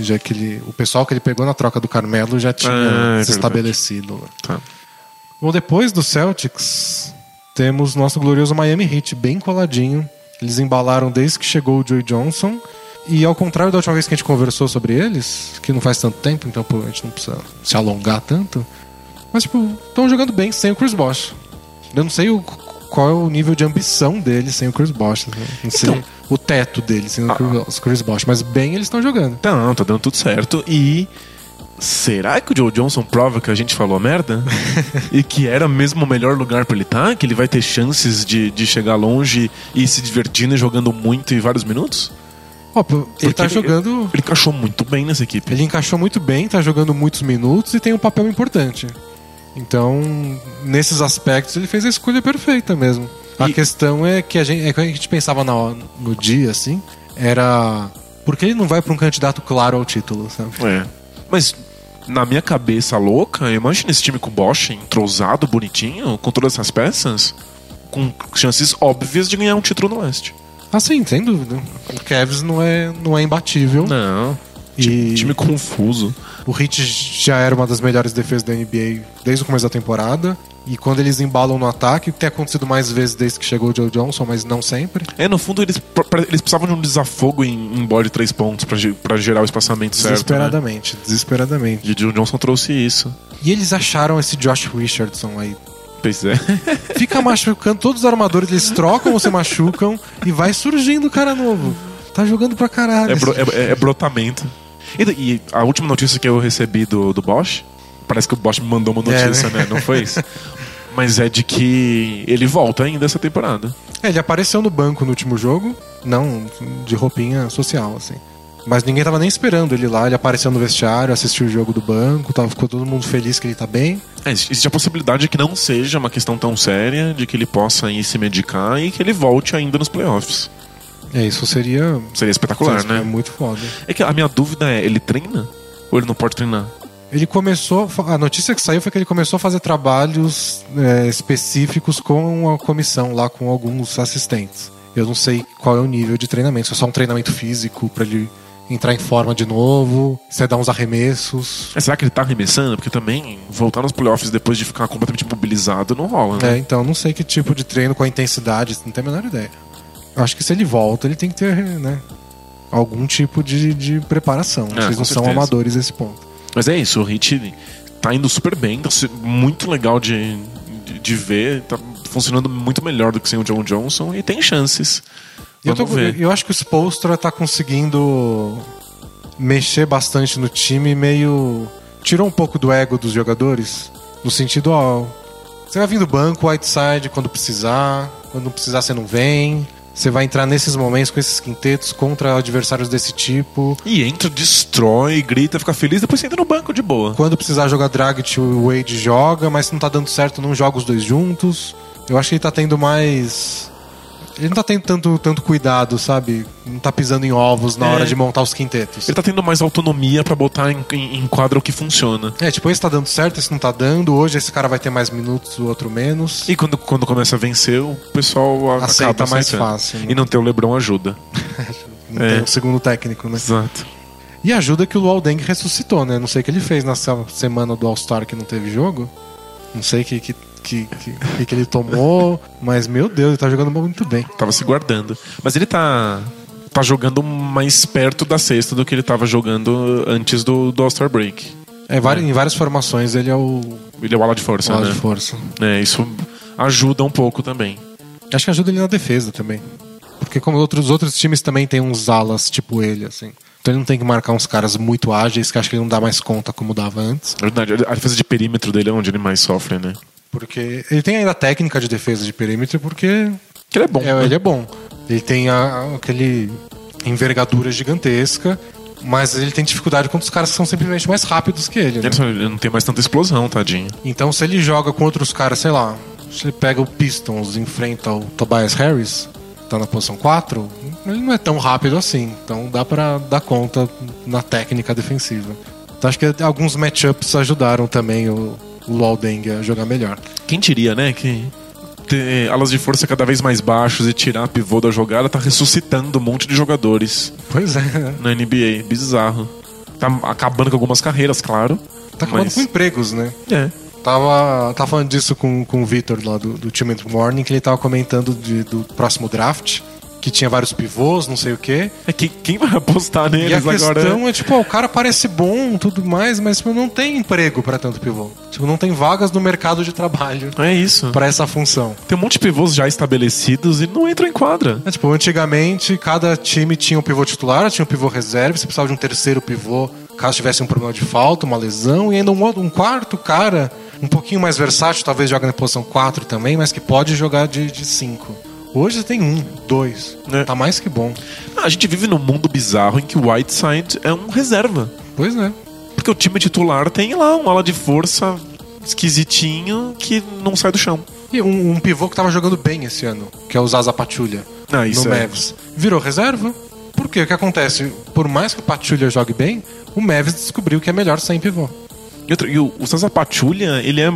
Já que ele, o pessoal que ele pegou na troca do Carmelo já tinha Ah, é se estabelecido lá. Tá. Bom, depois do Celtics, temos nosso glorioso Miami Heat, bem coladinho. Eles embalaram desde que chegou o Joey Johnson. E ao contrário da última vez que a gente conversou sobre eles, que não faz tanto tempo, então a gente não precisa se alongar tanto. Mas, tipo, estão jogando bem sem o Chris Bosh. Eu não sei o, qual é o nível de ambição deles sem o Chris Bosh. né? Não sei Então- o teto deles sem o Ah. Chris- o Chris Bosh. Mas bem eles estão jogando. Não, tá dando tudo certo. E. Será que o Joe Johnson prova que a gente falou merda? e que era mesmo o melhor lugar pra ele estar? Que ele vai ter chances de, de chegar longe e se divertindo e jogando muito em vários minutos? Pô, ele tá jogando. Ele encaixou muito bem nessa equipe. Ele encaixou muito bem, tá jogando muitos minutos e tem um papel importante. Então, nesses aspectos, ele fez a escolha perfeita mesmo. A E- questão é que a gente, é que a gente pensava hora- no dia, assim, era. Por que ele não vai pra um candidato claro ao título, sabe? É. Mas na minha cabeça louca, imagina esse time com o Bosch entrosado, bonitinho, com todas essas peças, com chances óbvias de ganhar um título no Oeste. Ah, sim, sem dúvida. O Cavs não é, não é imbatível. Não. E- time confuso. O Heat já era uma das melhores defesas da NBA desde o começo da temporada. E quando eles embalam no ataque, o que tem acontecido mais vezes desde que chegou o Joe Johnson, mas não sempre. É, no fundo, eles, eles precisavam de um desafogo em, em bola de três pontos pra gerar o espaçamento certo. Né? Desesperadamente, desesperadamente. E o Joe Johnson trouxe isso. E eles acharam esse Josh Richardson aí. Pois é. Fica machucando, todos os armadores eles trocam ou se machucam e vai surgindo cara novo. Tá jogando pra caralho. É, bro- é- é brotamento. E, e a última notícia que eu recebi do, do Bosch, parece que o Bosch me mandou uma É, notícia, né? né? Não foi isso? Mas é de que ele volta ainda essa temporada. É, ele apareceu no banco no último jogo, não de roupinha social, assim. Mas ninguém tava nem esperando ele lá, ele apareceu no vestiário, assistiu o jogo do banco, tava, ficou todo mundo feliz que ele tá bem. É, existe a possibilidade de que não seja uma questão tão séria, de que ele possa ir se medicar e que ele volte ainda nos playoffs. É, isso seria, Seria espetacular, seria né? muito foda. É que a minha dúvida é, ele treina? Ou ele não pode treinar? Ele começou. A notícia que saiu foi que ele começou a fazer trabalhos é, específicos com a comissão, lá com alguns assistentes. Eu não sei qual é o nível de treinamento, se é só um treinamento físico para ele entrar em forma de novo, se é dar uns arremessos. É, será que ele tá arremessando? Porque também voltar nos playoffs depois de ficar completamente mobilizado não rola, né? É, então não sei que tipo de treino com a intensidade, não tenho a menor ideia. Acho que se ele volta, ele tem que ter, né? Algum tipo de, de preparação. É, Eles não com são certeza. amadores nesse ponto. Mas é isso, o Hit tá indo super bem, tá muito legal de, de, de ver, tá funcionando muito melhor do que sem o John Johnson e tem chances. Eu, tô- eu acho que o Spolstra tá conseguindo mexer bastante no time, meio. Tirou um pouco do ego dos jogadores. No sentido, ó. Você vai vir do banco, Whiteside, quando precisar. Quando não precisar, você não vem. Você vai entrar nesses momentos com esses quintetos contra adversários desse tipo. E entra, destrói, grita, fica feliz, depois você entra no banco de boa. Quando precisar jogar Dragic, o Wade joga, mas se não tá dando certo, não joga os dois juntos. Eu acho que ele tá tendo mais. Ele não tá tendo tanto, tanto cuidado, sabe? Não tá pisando em ovos na É. hora de montar os quintetos. Ele tá tendo mais autonomia pra botar em, em, em quadra o que funciona. É, tipo, esse tá dando certo, esse não tá dando. Hoje esse cara vai ter mais minutos, o outro menos. E quando, quando começa a vencer, o pessoal Aceita acaba mais aceitando. fácil, né? E não ter o Lebron ajuda. Não É. tem um segundo técnico, né? Exato. E ajuda que o Luol Deng ressuscitou, né? Não sei o que ele fez nessa semana do All-Star que não teve jogo. Não sei o que, que, que, que, que ele tomou, mas meu Deus, ele tá jogando muito bem. Tava se guardando. Mas ele tá. tá jogando mais perto da cesta do que ele tava jogando antes do, do All-Star Break. É, vari- em várias formações ele é o Ele é o ala de força, ala né? de força. É, isso ajuda um pouco também. Acho que ajuda ele na defesa também. Porque como outros outros times também tem uns alas tipo ele, assim. Então ele não tem que marcar uns caras muito ágeis que acho que ele não dá mais conta como dava antes. Na verdade, a defesa de perímetro dele é onde ele mais sofre, né? Porque ele tem ainda a técnica de defesa de perímetro porque Que ele é bom. é, né? ele é bom. Ele tem a- aquele envergadura gigantesca, mas ele tem dificuldade contra os caras que são simplesmente mais rápidos que ele. né? Ele não tem mais tanta explosão, tadinho. Então se ele joga com outros caras, sei lá, se ele pega o Pistons e enfrenta o Tobias Harris, tá na posição 4, ele não é tão rápido assim. Então dá pra dar conta na técnica defensiva. Então acho que alguns matchups ajudaram também o, o Deng a jogar melhor. Quem diria, né? Que ter alas de força cada vez mais baixos e tirar pivô da jogada tá ressuscitando um monte de jogadores Pois é, na NBA. Bizarro. Tá acabando com algumas carreiras, claro. Tá acabando Mas- com empregos, né? É. Tava, tava falando disso com, com o Victor lá do, do Time Morning, que ele tava comentando de- do próximo draft, que tinha vários pivôs, não sei o quê. É que quem vai apostar E a neles agora? questão é, tipo, ó, o cara parece bom tudo mais, mas tipo, não tem emprego pra tanto pivô. Tipo, não tem vagas no mercado de trabalho É isso. pra essa função. Tem um monte de pivôs já estabelecidos e não entram em quadra. É, tipo, antigamente, cada time tinha um pivô titular, tinha um pivô reserva, você precisava de um terceiro pivô caso tivesse um problema de falta, uma lesão, e ainda um, um quarto cara, um pouquinho mais versátil, talvez joga na posição 4 também, mas que pode jogar de 5. Hoje você tem um, dois. É. Tá mais que bom. Ah, a gente vive num mundo bizarro em que o Whiteside é um reserva. Pois é. Porque o time titular tem lá um ala de força esquisitinho que não sai do chão. E um, um pivô que tava jogando bem esse ano, que é o Zaza Pachulia, Ah, isso no é. Mavs. Virou reserva. Por quê? O que acontece? Por mais que o Pachulia jogue bem, o Mavs descobriu que é melhor sem pivô. E, outro, e o, o Zaza Pachulia, ele é,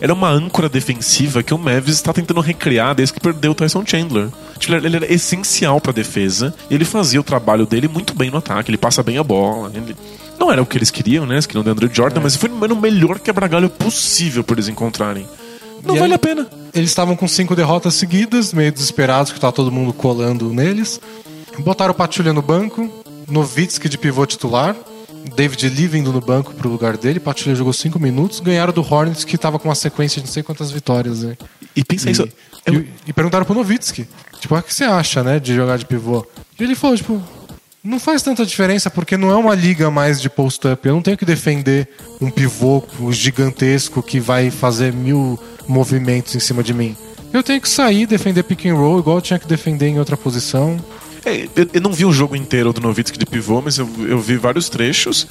ele é uma âncora defensiva que o Mavis está tentando recriar desde que perdeu o Tyson Chandler. Tipo, ele, era essencial pra defesa. E ele fazia o trabalho dele muito bem no ataque. Ele passa bem a bola. Ele, não era o que eles queriam, né? Eles queriam o Andrew Jordan, mas foi no melhor quebra-galho possível pra eles encontrarem. Não E vale a pena. Eles estavam com cinco derrotas seguidas, meio desesperados, que tava todo mundo colando neles. Botaram o Pachulia no banco, Novitsky de pivô titular, David Lee vindo no banco pro lugar dele, Pachulia jogou cinco minutos, ganharam do Hornets, que tava com uma sequência de não sei quantas vitórias. Né? E pensa E, isso. é- e- e perguntaram pro Novitsky, tipo, o que você acha, né, de jogar de pivô? E ele falou, tipo, não faz tanta diferença porque não é uma liga mais de post-up. Eu não tenho que defender um pivô gigantesco que vai fazer mil movimentos em cima de mim. Eu tenho que sair, defender pick and roll, igual eu tinha que defender em outra posição. É, eu, eu não vi o jogo inteiro do Novitsky de pivô, mas eu, eu vi vários trechos.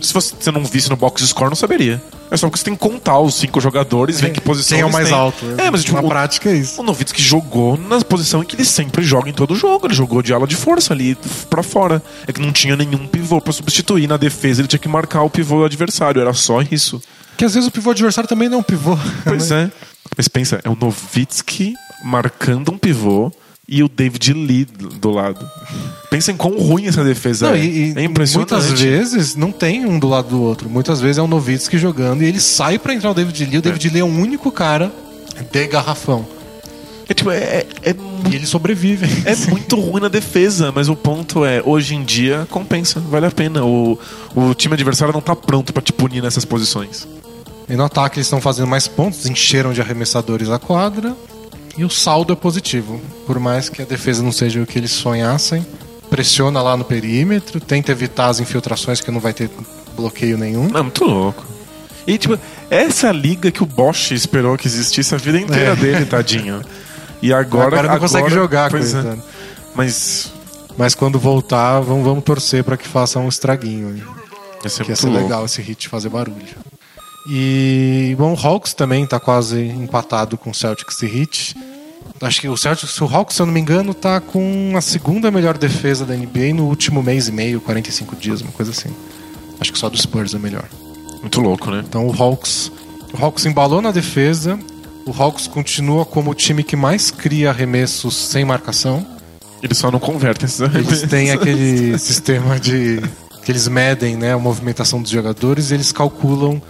Se você, não visse no box score, não saberia. É só porque você tem que contar os cinco jogadores, ver em que posição Quem é o mais têm. alto. É, mas tipo, na o, prática é isso. o Novitsky jogou na posição em que ele sempre joga em todo jogo. Ele jogou de ala de força ali pra fora. É que não tinha nenhum pivô pra substituir. Na defesa ele tinha que marcar o pivô adversário. Era só isso. Que às vezes o pivô adversário também não é um pivô. Pois é. Mas pensa, é o Novitsky marcando um pivô e o David Lee do lado. Pensa em quão ruim essa defesa Não, é. e, é impressionante. muitas vezes não tem um do lado do outro. Muitas vezes é o Novitsky jogando e ele sai pra entrar o David Lee. O David Lee é o único cara de garrafão. É, tipo, é, é, E ele sobrevive. é muito ruim na defesa, mas o ponto é, hoje em dia, compensa, vale a pena. O, o time adversário não tá pronto pra te punir nessas posições. E no ataque eles estão fazendo mais pontos, encheram de arremessadores a quadra. E o saldo é positivo. Por mais que a defesa não seja o que eles sonhassem. Pressiona lá no perímetro, tenta evitar as infiltrações que não vai ter bloqueio nenhum. É muito louco. E, tipo, essa é a liga que o Bosch esperou que existisse a vida inteira É. dele, tadinho. E agora. Agora não consegue jogar, pois é. coitado. Mas. Mas quando voltar, vamos, vamos torcer para que faça um estraguinho. aí. Vai ser Que ia ser louco. legal esse hit fazer barulho. E, bom, o Hawks também tá quase empatado com o Celtics e Heat. Acho que o Celtics, o Hawks, se eu não me engano, tá com a segunda melhor defesa da NBA no último mês e meio, 45 dias, uma coisa assim. Acho que só do Spurs é melhor. Muito louco, né? Então o Hawks, o Hawks embalou na defesa. O Hawks continua como o time que mais cria arremessos sem marcação. Eles só não convertem esses Eles arremessos. têm aquele sistema de que eles medem, né, a movimentação dos jogadores e eles calculam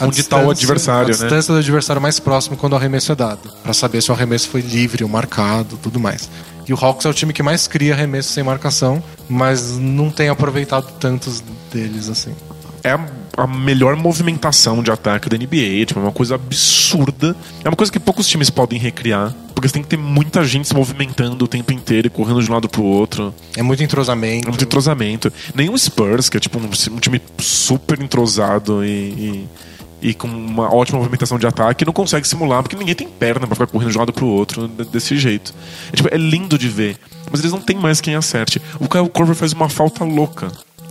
Onde tá o adversário, a né? distância do adversário mais próximo quando o arremesso é dado, Pra saber se o arremesso foi livre ou marcado, tudo mais. E o Hawks é o time que mais cria arremessos sem marcação, mas não tem aproveitado tantos deles assim. é a, melhor movimentação de ataque da NBA. Tipo, é uma coisa absurda. É uma coisa que poucos times podem recriar. Porque você tem que ter muita gente se movimentando o tempo inteiro e correndo de um lado pro outro. É muito entrosamento. É muito entrosamento. Nem o Spurs, que é tipo um, um time super entrosado e, e, e com uma ótima movimentação de ataque, não consegue simular, porque ninguém tem perna pra ficar correndo de um lado pro outro de- desse jeito. É, tipo, é lindo de ver. Mas eles não têm mais quem acerte. O Kyle Korver faz uma falta louca.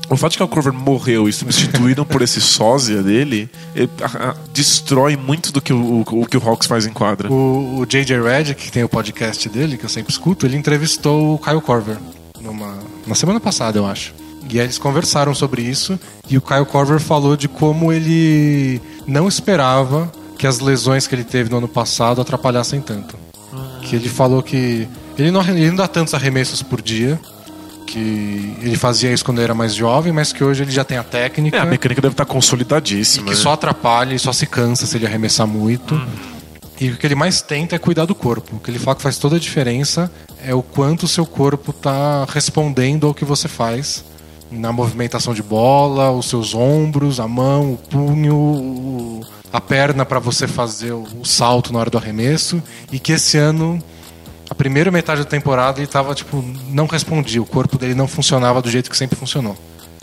O fato de que o Korver morreu e substituíram por esse sósia dele é, a- a- destrói muito do que o, o, o que o Hawks faz em quadra. O, o JJ Redick, que tem o podcast dele, que eu sempre escuto, ele entrevistou o Kyle Korver numa, na semana passada, eu acho. E aí eles conversaram sobre isso e o Kyle Korver falou de como ele não esperava que as lesões que ele teve no ano passado atrapalhassem tanto. Que ele falou que ele não, ele não dá tantos arremessos por dia, que ele fazia isso quando ele era mais jovem, mas que hoje ele já tem a técnica É, a mecânica deve estar e consolidadíssima. que né? só atrapalha e só se cansa se ele arremessar muito. E o que ele mais tenta é cuidar do corpo. O que ele fala que faz toda a diferença é o quanto o seu corpo está respondendo ao que você faz. Na movimentação de bola, os seus ombros, a mão, o punho, o- a perna para você fazer o, o salto na hora do arremesso. E que esse ano, a primeira metade da temporada, ele tava, tipo, não respondia. O corpo dele não funcionava do jeito que sempre funcionou.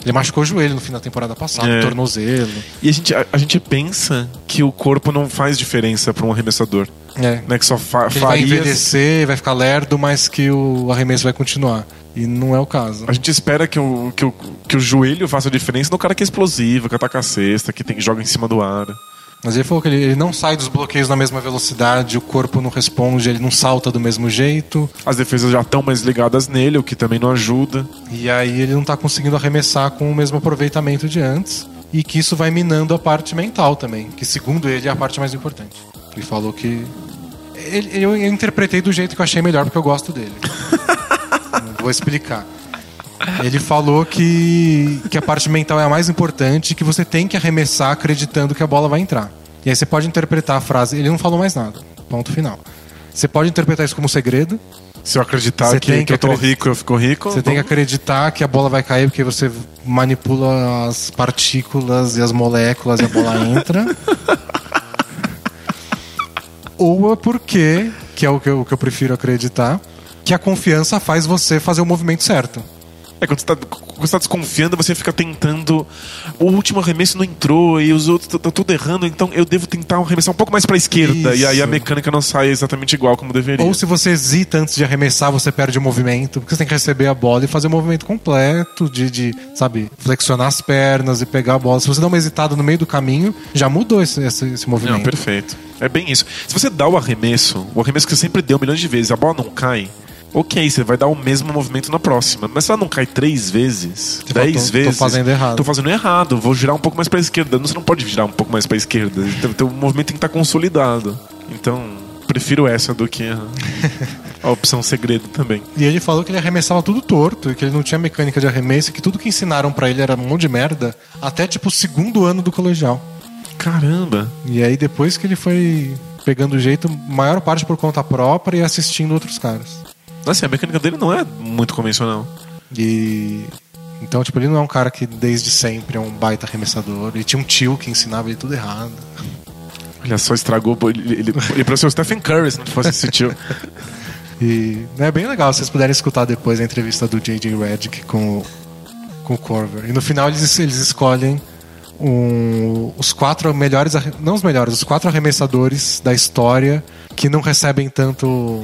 Ele machucou o joelho no fim da temporada passada, É. tornozelo. E a gente, a, a gente pensa que o corpo não faz diferença para um arremessador. É. Né? Que só fa Que ele vai envelhecer, vai ficar lerdo, mas que o arremesso vai continuar. E não é o caso. A gente espera que o, que, o, que o joelho faça diferença no cara que é explosivo, que ataca a cesta, que tem, joga em cima do ar. Mas ele falou que ele, ele não sai dos bloqueios na mesma velocidade, o corpo não responde, ele não salta do mesmo jeito. As defesas já estão mais ligadas nele, o que também não ajuda. E aí ele não tá conseguindo arremessar com o mesmo aproveitamento de antes. E que isso vai minando a parte mental também. Que segundo ele é a parte mais importante. Ele falou que. Ele- eu, eu interpretei do jeito que eu achei melhor porque eu gosto dele. Vou explicar. Ele falou que, que a parte mental é a mais importante e que você tem que arremessar acreditando que a bola vai entrar. E aí você pode interpretar a frase. Ele não falou mais nada. Ponto final. Você pode interpretar isso como um segredo. Se eu acreditar que, que que eu tô acreditar- rico, eu fico rico. Você tem que acreditar que a bola vai cair porque você manipula as partículas e as moléculas e a bola entra. Ou é porque, que é o que eu, o que eu prefiro acreditar, que a confiança faz você fazer o movimento certo. É quando você, tá, quando você tá desconfiando, você fica tentando. O último arremesso não entrou e os outros estão tudo errando, então eu devo tentar arremessar um pouco mais pra esquerda. E aí a Isso. mecânica não sai exatamente igual como deveria. Ou se você hesita antes de arremessar, você perde o movimento, porque você tem que receber a bola e fazer o movimento completo, de, de, sabe, flexionar as pernas e pegar a bola. Se você dá uma hesitada no meio do caminho, já mudou esse, esse, esse movimento. Não, perfeito. É bem isso. Se você dá o arremesso, o arremesso que você sempre deu milhões de vezes, a bola não cai, ok, você vai dar o mesmo movimento na próxima. Mas se ela não cai três vezes, Você dez tô- tô vezes. fazendo errado. Tô fazendo errado, vou girar um pouco mais pra esquerda. Não, Você não pode girar um pouco mais pra esquerda. Então, então o movimento tem que estar consolidado. Então, prefiro essa do que a, a opção segredo também. E ele falou que ele arremessava tudo torto, e que ele não tinha mecânica de arremesso, e que tudo que ensinaram pra ele era um monte de merda, até tipo o segundo ano do colegial. Caramba! E aí depois que ele foi pegando o jeito, maior parte por conta própria e assistindo outros caras. Assim, a mecânica dele não é muito convencional. E então, tipo, ele não é um cara que desde sempre é um baita arremessador. Ele tinha um tio que ensinava ele tudo errado. Olha só, estragou. Ele, ele, ele parecia o Stephen Curry se não fosse esse tio. E é bem legal, se vocês puderem escutar depois a entrevista do J.J. Redick com, o- com o Corver. E no final eles, eles escolhem um- os quatro melhores, não os melhores, os quatro arremessadores da história que não recebem tanto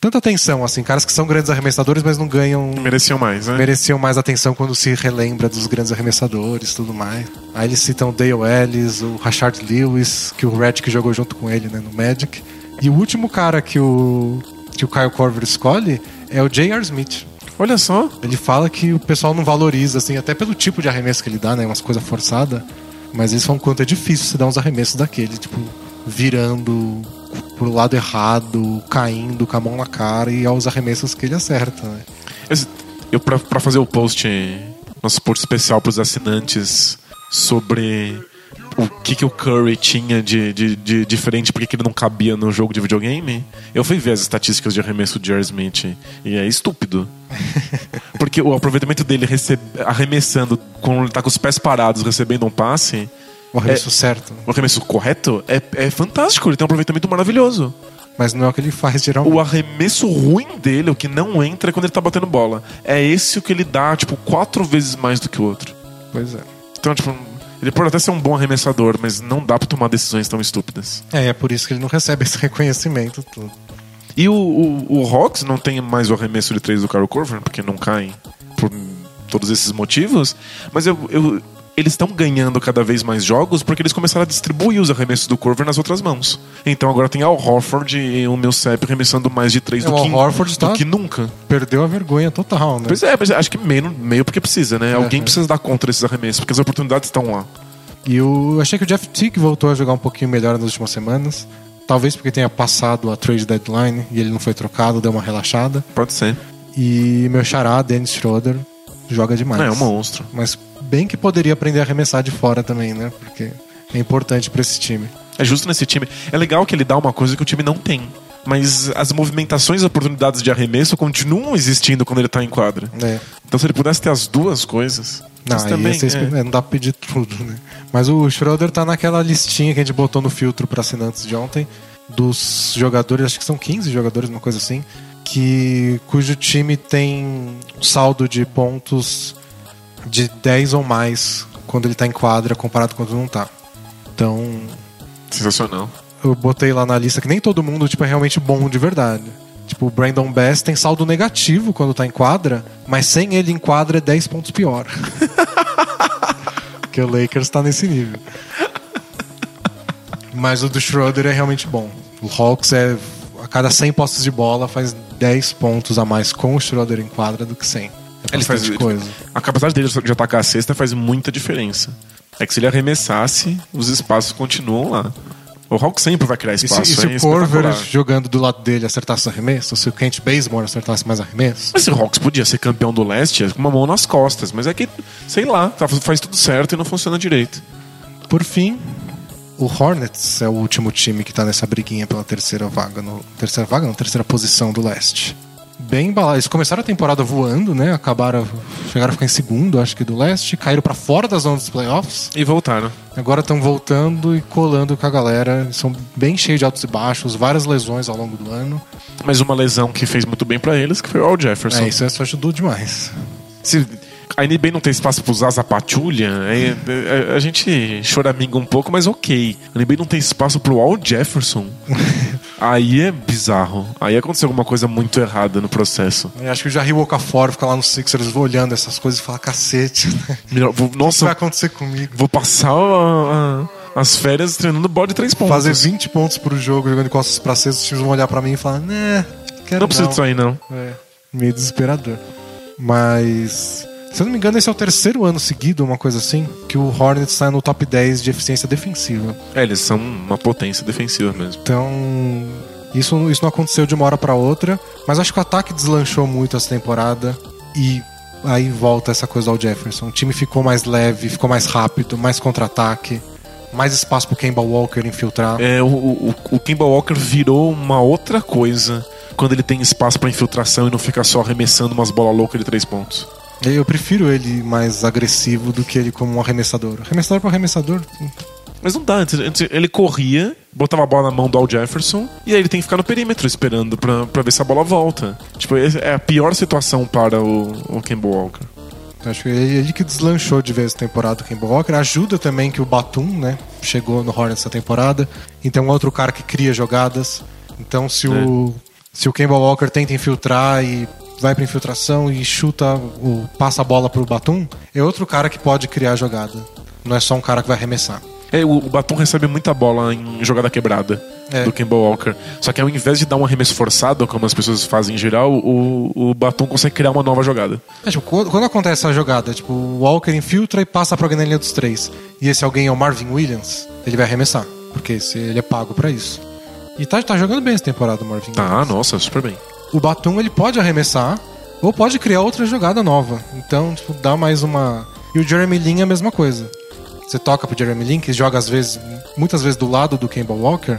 tanta atenção, assim, caras que são grandes arremessadores, mas não ganham Mereciam mais, né? mereciam mais atenção quando se relembra dos grandes arremessadores tudo mais. Aí eles citam Dale Ellis, o Rashard Lewis, que o Redick jogou junto com ele né, no Magic. E o último cara que o, que o Kyle Korver escolhe é o J.R. Smith. Olha só. Ele fala que o pessoal não valoriza, assim, até pelo tipo de arremesso que ele dá, né? Umas coisas forçadas. Mas eles falam quanto é difícil você dar uns arremessos daquele, tipo, virando pro lado errado, caindo com a mão na cara e aos arremessos que ele acerta, né? Eu, pra, pra fazer o post, nosso post especial pros assinantes sobre o que, que o Curry tinha de, de, de diferente, porque que ele não cabia no jogo de videogame, eu fui ver as estatísticas de arremesso de J.R. Smith e é estúpido. Porque o aproveitamento dele arremessando, quando ele tá com os pés parados recebendo um passe, O arremesso certo. o arremesso correto, é, é fantástico, ele tem um aproveitamento maravilhoso. Mas não é o que ele faz geralmente. O arremesso ruim dele, o que não entra, é quando ele tá batendo bola. É esse o que ele dá, tipo, quatro vezes mais do que o outro. Pois é. Então, tipo, ele pode até ser um bom arremessador, mas não dá pra tomar decisões tão estúpidas. É, é por isso que ele não recebe esse reconhecimento todo. E o, o, o Hawks não tem mais o arremesso de três do Carl Corver, porque não cai por todos esses motivos, mas eu, eu- eles estão ganhando cada vez mais jogos porque eles começaram a distribuir os arremessos do Corver nas outras mãos. Então agora tem Al Horford e o Millsap arremessando mais de três É, do, que, Al Horford do tá- que nunca. Perdeu a vergonha total, né? Pois é, mas acho que meio, meio porque precisa, né? Alguém Uhum. precisa dar conta desses arremessos, porque as oportunidades estão lá. E eu achei que o Jeff Teague voltou a jogar um pouquinho melhor nas últimas semanas. Talvez porque tenha passado a trade deadline e ele não foi trocado, deu uma relaxada. Pode ser. E meu xará, Dennis Schroeder, joga demais. É, um monstro. Mas bem que poderia aprender a arremessar de fora também, né? Porque é importante pra esse time. É justo nesse time. É legal que ele dá uma coisa que o time não tem. Mas as movimentações e oportunidades de arremesso continuam existindo quando ele tá em quadra. É. Então se ele pudesse ter as duas coisas. Não, também, é. é, não dá pra pedir tudo, né? Mas o Schroeder tá naquela listinha que a gente botou no filtro pra assinantes de ontem, dos jogadores, acho que são 15 jogadores, uma coisa assim, que cujo time tem um saldo de pontos de 10 ou mais quando ele tá em quadra comparado com quando não tá. Então, Sensacional. eu botei lá na lista que nem todo mundo tipo, é realmente bom de verdade. Tipo, o Brandon Bass tem saldo negativo quando tá em quadra, mas sem ele em quadra é 10 pontos pior. Porque o Lakers tá nesse nível. Mas o do Schroeder é realmente bom. O Hawks é. A cada 100 postes de bola faz 10 pontos a mais com o Schroeder em quadra do que sem. É Ele faz bastante coisa. A capacidade dele de atacar a cesta faz muita diferença. É que se ele arremessasse, os espaços continuam lá. O Hawk sempre vai criar E se, espaço. e se é o Corver espetacular. jogando do lado dele acertasse arremesso, ou se o Kent Bazemore acertasse mais arremesso, Mas se o Hawks podia ser campeão do leste com uma mão nas costas, mas é que, sei lá, tá- faz tudo certo e não funciona direito. Por fim, o Hornets é o último time que tá nessa briguinha pela terceira vaga, no, terceira vaga, não, terceira posição do leste. Bem embalado. Eles começaram a temporada voando, né? Acabaram, chegaram a ficar em segundo, acho que do leste, caíram pra fora da zona dos playoffs. E voltaram. Agora estão voltando e colando com a galera. São bem cheios de altos e baixos, várias lesões ao longo do ano. Mas uma lesão que fez muito bem pra eles, que foi o Al Jefferson. É, isso, isso ajudou demais. Se a NBA não tem espaço pra usar Zapatulha, é, é, a gente choraminga um pouco, mas ok. A NBA não tem espaço pro Al Jefferson. Aí é bizarro. Aí aconteceu alguma coisa muito errada no processo. Eu acho que o Jarry Okafor fica lá no Sixers olhando essas coisas e fala, cacete, né? Melhor- vou- O que nossa, vai acontecer comigo? vou passar a- a- as férias treinando bode de três pontos. Fazer 20 pontos pro jogo, jogando costas pra cesta, os times vão olhar pra mim e falar, né, quero Não precisa não. disso aí, não. É, meio desesperador. Mas, se eu não me engano, esse é o terceiro ano seguido, uma coisa assim, que o Hornets está no top 10 de eficiência defensiva. É, eles são uma potência defensiva mesmo. Então, isso, isso não aconteceu de uma hora pra outra, mas acho que o ataque deslanchou muito essa temporada e aí volta essa coisa ao Jefferson. O time ficou mais leve, ficou mais rápido, mais contra-ataque, mais espaço pro Kemba Walker infiltrar. É, o, o, o Kemba Walker virou uma outra coisa quando ele tem espaço pra infiltração e não fica só arremessando umas bolas loucas de três pontos. Eu prefiro ele mais agressivo do que ele como um arremessador. Arremessador para arremessador, Mas não dá, antes, antes ele corria, botava a bola na mão do Al Jefferson e aí ele tem que ficar no perímetro esperando pra, pra ver se a bola volta. Tipo, é a pior situação para o, o Kemba Walker. Acho que ele, ele que deslanchou de vez essa temporada o Kemba Walker. Ajuda também que o Batum, né, chegou no Hornets essa temporada. Então é outro cara que cria jogadas. Então se o se o Kemba Walker tenta infiltrar e vai pra infiltração e chuta, o, passa a bola pro Batum, é outro cara que pode criar jogada. Não é só um cara que vai arremessar. É, o, o Batum recebe muita bola em jogada quebrada É. do Kemba Walker. Só que ao invés de dar um arremesso forçado, como as pessoas fazem em geral, o, o Batum consegue criar uma nova jogada. É, tipo, quando, quando acontece essa jogada, tipo, o Walker infiltra e passa pra alguém na linha dos três, e esse alguém é o Marvin Williams, ele vai arremessar, porque se ele é pago pra isso. E tá, tá jogando bem essa temporada o Marvin Tá, Williams. nossa, super bem. O Batum ele pode arremessar ou pode criar outra jogada nova. Então, tipo, dá mais uma. E o Jeremy Lin é a mesma coisa. Você toca pro Jeremy Lin, que joga às vezes, muitas vezes do lado do Kemba Walker,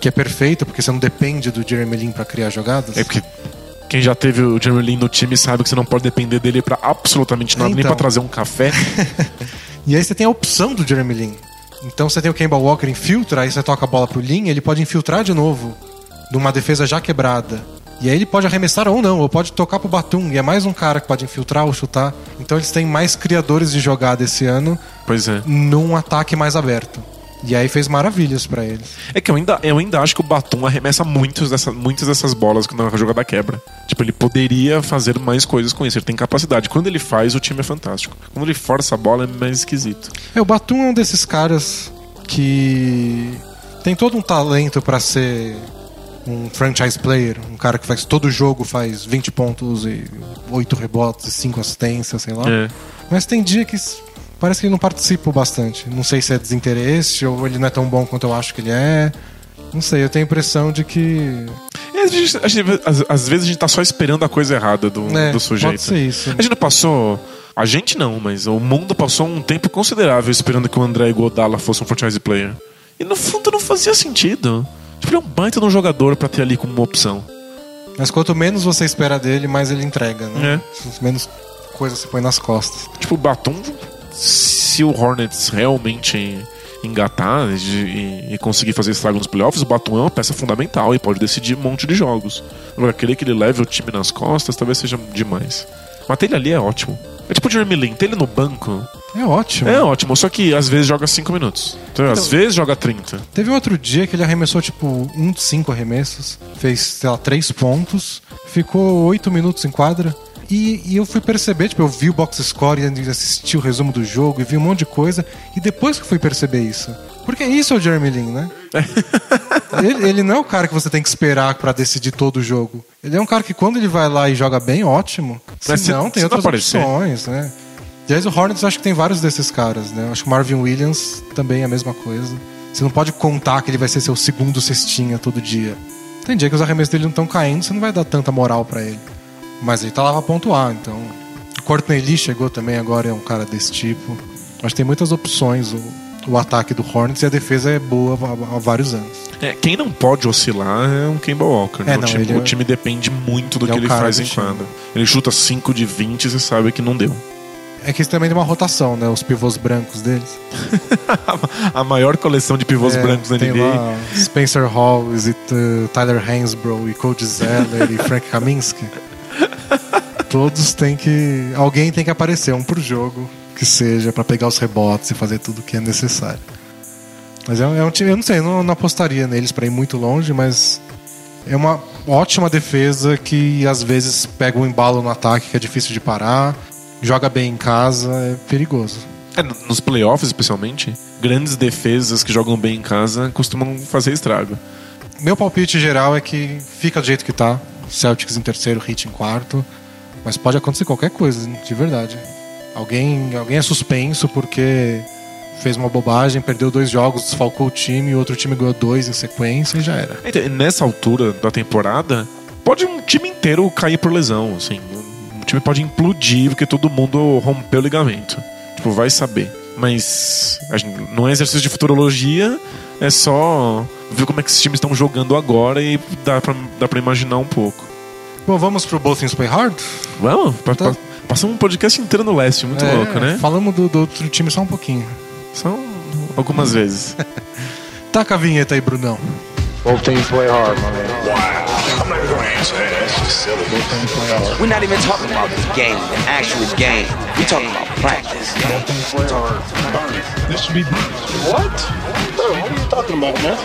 que é perfeito, porque você não depende do Jeremy Lin pra criar jogadas. É porque quem já teve o Jeremy Lin no time sabe que você não pode depender dele pra absolutamente nada, nem Então. pra trazer um café. E aí você tem a opção do Jeremy Lin. Então você tem o Kemba Walker infiltra, aí você toca a bola pro Lin, ele pode infiltrar de novo, numa defesa já quebrada. E aí ele pode arremessar ou não, ou pode tocar pro Batum, e é mais um cara que pode infiltrar ou chutar. Então eles têm mais criadores de jogada esse ano pois é. num ataque mais aberto. E aí fez maravilhas pra eles. É que eu ainda, eu ainda acho que o Batum arremessa muitos dessa, muitas dessas bolas quando a jogada quebra. Tipo, ele poderia fazer mais coisas com isso, ele tem capacidade. Quando ele faz, o time é fantástico. Quando ele força a bola, é mais esquisito. É, o Batum é um desses caras que tem todo um talento pra ser um franchise player, um cara que faz todo jogo faz 20 pontos e 8 rebotes e 5 assistências, sei lá. É. Mas tem dia que parece que ele não participa bastante. Não sei se é desinteresse ou ele não é tão bom quanto eu acho que ele é. Não sei, eu tenho a impressão de que. É, gente- gente- às, às vezes a gente tá só esperando a coisa errada do, É, do sujeito. pode ser isso. A gente não passou. A gente não, mas o mundo passou um tempo considerável esperando que o André Iguodala fosse um franchise player. E no fundo não fazia sentido. Tipo, ele é um baita de um jogador pra ter ali como uma opção. Mas quanto menos você espera dele, mais ele entrega, né? Menos coisa você põe nas costas. Tipo, o Batum, se o Hornets realmente engatar e, e- conseguir fazer estrago nos playoffs, o Batum é uma peça fundamental e pode decidir um monte de jogos. Agora, querer que ele leve o time nas costas talvez seja demais. Mas ter ele ali é ótimo. É tipo o Jeremy Lin, ter ele no banco É ótimo. é ótimo, só que às vezes joga 5 minutos. Então, às vezes joga 30. Teve outro dia que ele arremessou, tipo, um de cinco arremessos, fez, sei lá, três pontos, ficou oito minutos em quadra. E, e eu fui perceber, tipo, eu vi o box score e assisti o resumo do jogo e vi um monte de coisa. E depois que eu fui perceber isso. Porque isso é o Jeremy Lin, né? ele, ele não é o cara que você tem que esperar pra decidir todo o jogo. Ele é um cara que quando ele vai lá e joga bem, ótimo. Se não, se tem outras opções, né? Aliás, o Hornets acho que tem vários desses caras, né? Acho que o Marvin Williams também é a mesma coisa. Você não pode contar que ele vai ser seu segundo cestinha todo dia. Tem dia que os arremessos dele não estão caindo, você não vai dar tanta moral pra ele. Mas ele tá lá pra pontuar, então. O Courtney Lee chegou também agora, é um cara desse tipo. Acho que tem muitas opções o, o ataque do Hornets e a defesa é boa há, há vários anos. É, quem não pode oscilar é um Kemba Walker. né? É, o, não, time, ele é- o time depende muito do ele é que o ele faz em time. quadra. Ele chuta 5 de 20 e você sabe que não deu. É que isso também tem uma rotação, né? Os pivôs brancos deles. a maior coleção de pivôs É, brancos da tem NBA. lá Spencer Hall, is it, uh, Tyler Hansbrough e Cody Zeller e Frank Kaminsky. Todos tem que. Alguém tem que aparecer, um por jogo, que seja, para pegar os rebotes e fazer tudo que é necessário. Mas é, é um time, eu não sei, eu não, não apostaria neles para ir muito longe, mas é uma ótima defesa que às vezes pega um embalo no ataque que é difícil de parar, joga bem em casa, é perigoso. É, nos playoffs, especialmente, grandes defesas que jogam bem em casa costumam fazer estrago. Meu palpite geral é que fica do jeito que tá. Celtics em terceiro, Heat em quarto. Mas pode acontecer qualquer coisa, de verdade. Alguém, alguém é suspenso porque fez uma bobagem, perdeu dois jogos, desfalcou o time, e outro time ganhou dois em sequência e já era. Então, nessa altura da temporada, pode um time inteiro cair por lesão, assim. Time pode implodir porque todo mundo rompeu o ligamento. Tipo, vai saber. Mas não é exercício de futurologia, é só ver como é que esses times estão jogando agora e dá pra, dá pra imaginar um pouco. Bom, vamos pro Both Things Play Hard? Vamos? Tá. Passamos um podcast inteiro no leste, muito é, louco, né? Falamos do, do outro time só um pouquinho. São algumas vezes. Taca a vinheta aí, Brunão. Both teams play hard, my man. Wow. I'm not even gonna answer that. We're not even talking about the game, the actual game. We're talking about practice. This should be What? Bro, what are you talking about, man?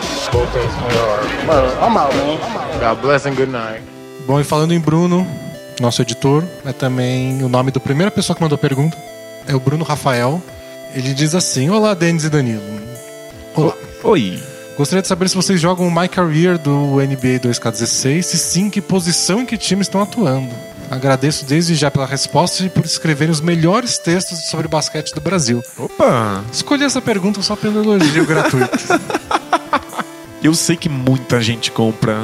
Bro, I'm out, man. God bless and good night. Bom, e falando em Bruno, nosso editor, é também o nome da primeira pessoa que mandou pergunta. É o Bruno Rafael. Ele diz assim: Olá, Denis e Danilo. Olá. Oi. Gostaria de saber se vocês jogam o My Career do NBA 2K16 se sim, que posição e que time estão atuando. Agradeço desde já pela resposta e por escreverem os melhores textos sobre basquete do Brasil. Opa! Escolhi essa pergunta só pelo elogio gratuito. Eu sei que muita gente compra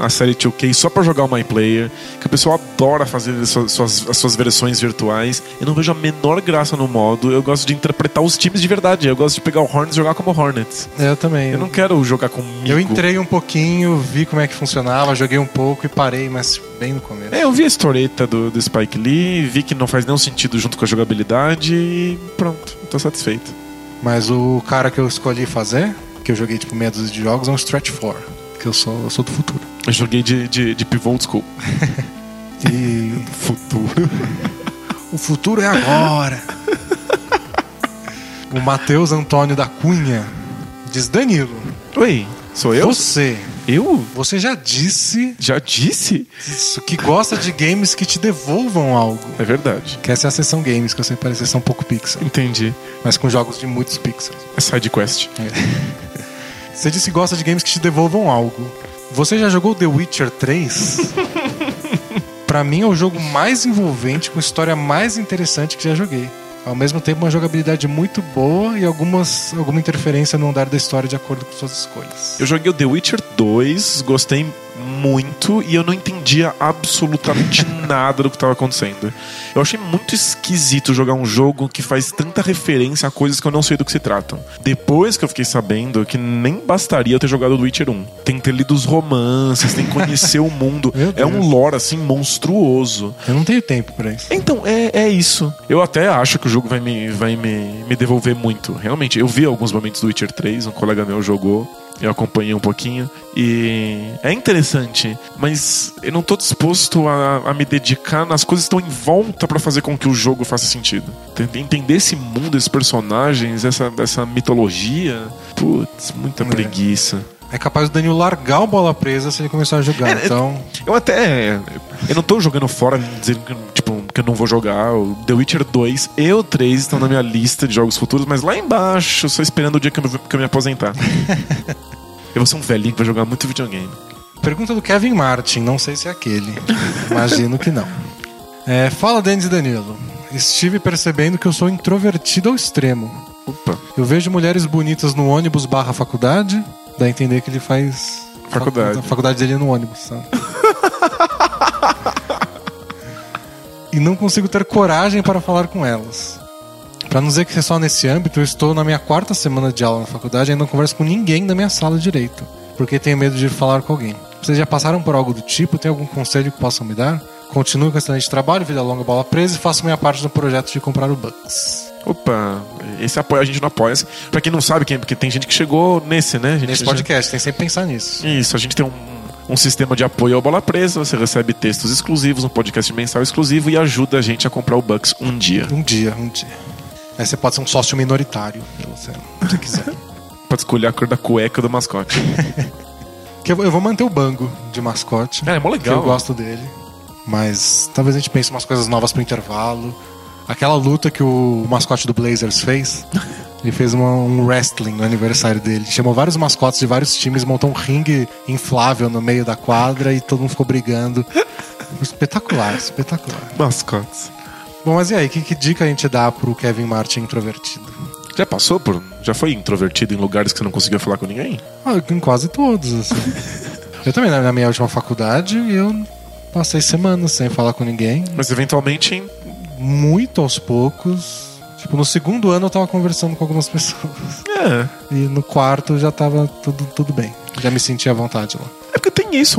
a série 2K só para jogar o My Player, que o pessoal adora fazer as suas, as suas versões virtuais. Eu não vejo a menor graça no modo. Eu gosto de interpretar os times de verdade. Eu gosto de pegar o Hornets e jogar como Hornets. É, eu também. Eu não quero jogar comigo. Eu entrei um pouquinho, vi como é que funcionava, joguei um pouco e parei, mas bem no começo. É, eu vi a historieta do, do Spike Lee, vi que não faz nenhum sentido junto com a jogabilidade e pronto, tô satisfeito. Mas o cara que eu escolhi fazer que eu joguei tipo meia dúzia de jogos, é um Stretch 4, que eu sou, eu sou do futuro. Eu joguei de, de, de pivot school. e futuro. o futuro é agora. o Matheus Antônio da Cunha diz Danilo. Oi, sou eu? Você. Eu? Você já disse. Já disse? Isso, que gosta de games que te devolvam algo. É verdade. Que essa é a sessão games, que eu sei parecer são um pouco pixel. Entendi. Mas com jogos de muitos pixels. É side quest. É. Você disse que gosta de games que te devolvam algo. Você já jogou The Witcher 3? Para mim é o jogo mais envolvente, com história mais interessante que já joguei. Ao mesmo tempo, uma jogabilidade muito boa e algumas, alguma interferência no andar da história de acordo com suas escolhas. Eu joguei o The Witcher 2, gostei muito e eu não entendia absolutamente nada do que estava acontecendo. Eu achei muito esquisito jogar um jogo que faz tanta referência a coisas que eu não sei do que se tratam. Depois que eu fiquei sabendo que nem bastaria eu ter jogado The Witcher 1. Tem que ter lido os romances, tem que conhecer o mundo. É um lore assim monstruoso. Eu não tenho tempo para isso. Então, é, é isso. Eu até acho que o jogo vai me, vai me, me devolver muito. Realmente, eu vi alguns momentos do Witcher 3, um colega meu jogou eu acompanhei um pouquinho e é interessante, mas eu não estou disposto a, a, me dedicar nas coisas que estão em volta para fazer com que o jogo faça sentido. Entender esse mundo, esses personagens, essa, essa mitologia, putz, muita é. preguiça. É capaz do Danilo largar o bola presa se ele começar a jogar. É, então. Eu até. Eu não tô jogando fora dizendo que, tipo, que eu não vou jogar. O The Witcher 2 e o 3 estão na minha lista de jogos futuros, mas lá embaixo, só esperando o dia que eu, que eu me aposentar. eu vou ser um velhinho que vai jogar muito videogame. Pergunta do Kevin Martin, não sei se é aquele. Imagino que não. É, fala, Denis e Danilo. Estive percebendo que eu sou introvertido ao extremo. Opa. Eu vejo mulheres bonitas no ônibus barra faculdade Dá a entender que ele faz. Faculdade. A faculdade dele é no ônibus, sabe? e não consigo ter coragem para falar com elas. Para não dizer que é só nesse âmbito, eu estou na minha quarta semana de aula na faculdade e ainda não converso com ninguém da minha sala direito, porque tenho medo de falar com alguém. Vocês já passaram por algo do tipo? Tem algum conselho que possam me dar? Continue com excelente trabalho, vida longa, bola presa e faço minha parte no projeto de comprar o Bucks. Opa, esse apoio a gente não apoia. Pra quem não sabe, quem, porque tem gente que chegou nesse, né? Nesse podcast, já... tem sempre pensar nisso. Isso, a gente tem um, um sistema de apoio ao Bola Presa, você recebe textos exclusivos, um podcast mensal exclusivo e ajuda a gente a comprar o Bucks um dia. Um dia, um dia. Aí você pode ser um sócio minoritário, se você, se você quiser. Pode escolher a cor da cueca do mascote. que eu, eu vou manter o bango de mascote. É, é mó legal. eu gosto dele. Mas talvez a gente pense umas coisas novas pro intervalo. Aquela luta que o mascote do Blazers fez. Ele fez uma- um wrestling no aniversário dele. Chamou vários mascotes de vários times, montou um ringue inflável no meio da quadra e todo mundo ficou brigando. Espetacular, espetacular. Mascotes. Bom, mas e aí, que, que dica a gente dá pro Kevin Martin introvertido? Já passou por. Já foi introvertido em lugares que você não conseguia falar com ninguém? Ah, em quase todos, assim. eu também, na na minha última faculdade, eu passei semanas sem falar com ninguém. Mas eventualmente. Muito aos poucos. Tipo, no segundo ano eu tava conversando com algumas pessoas. É. E no quarto já tava tudo, tudo bem. Já me sentia à vontade lá. É porque tem isso,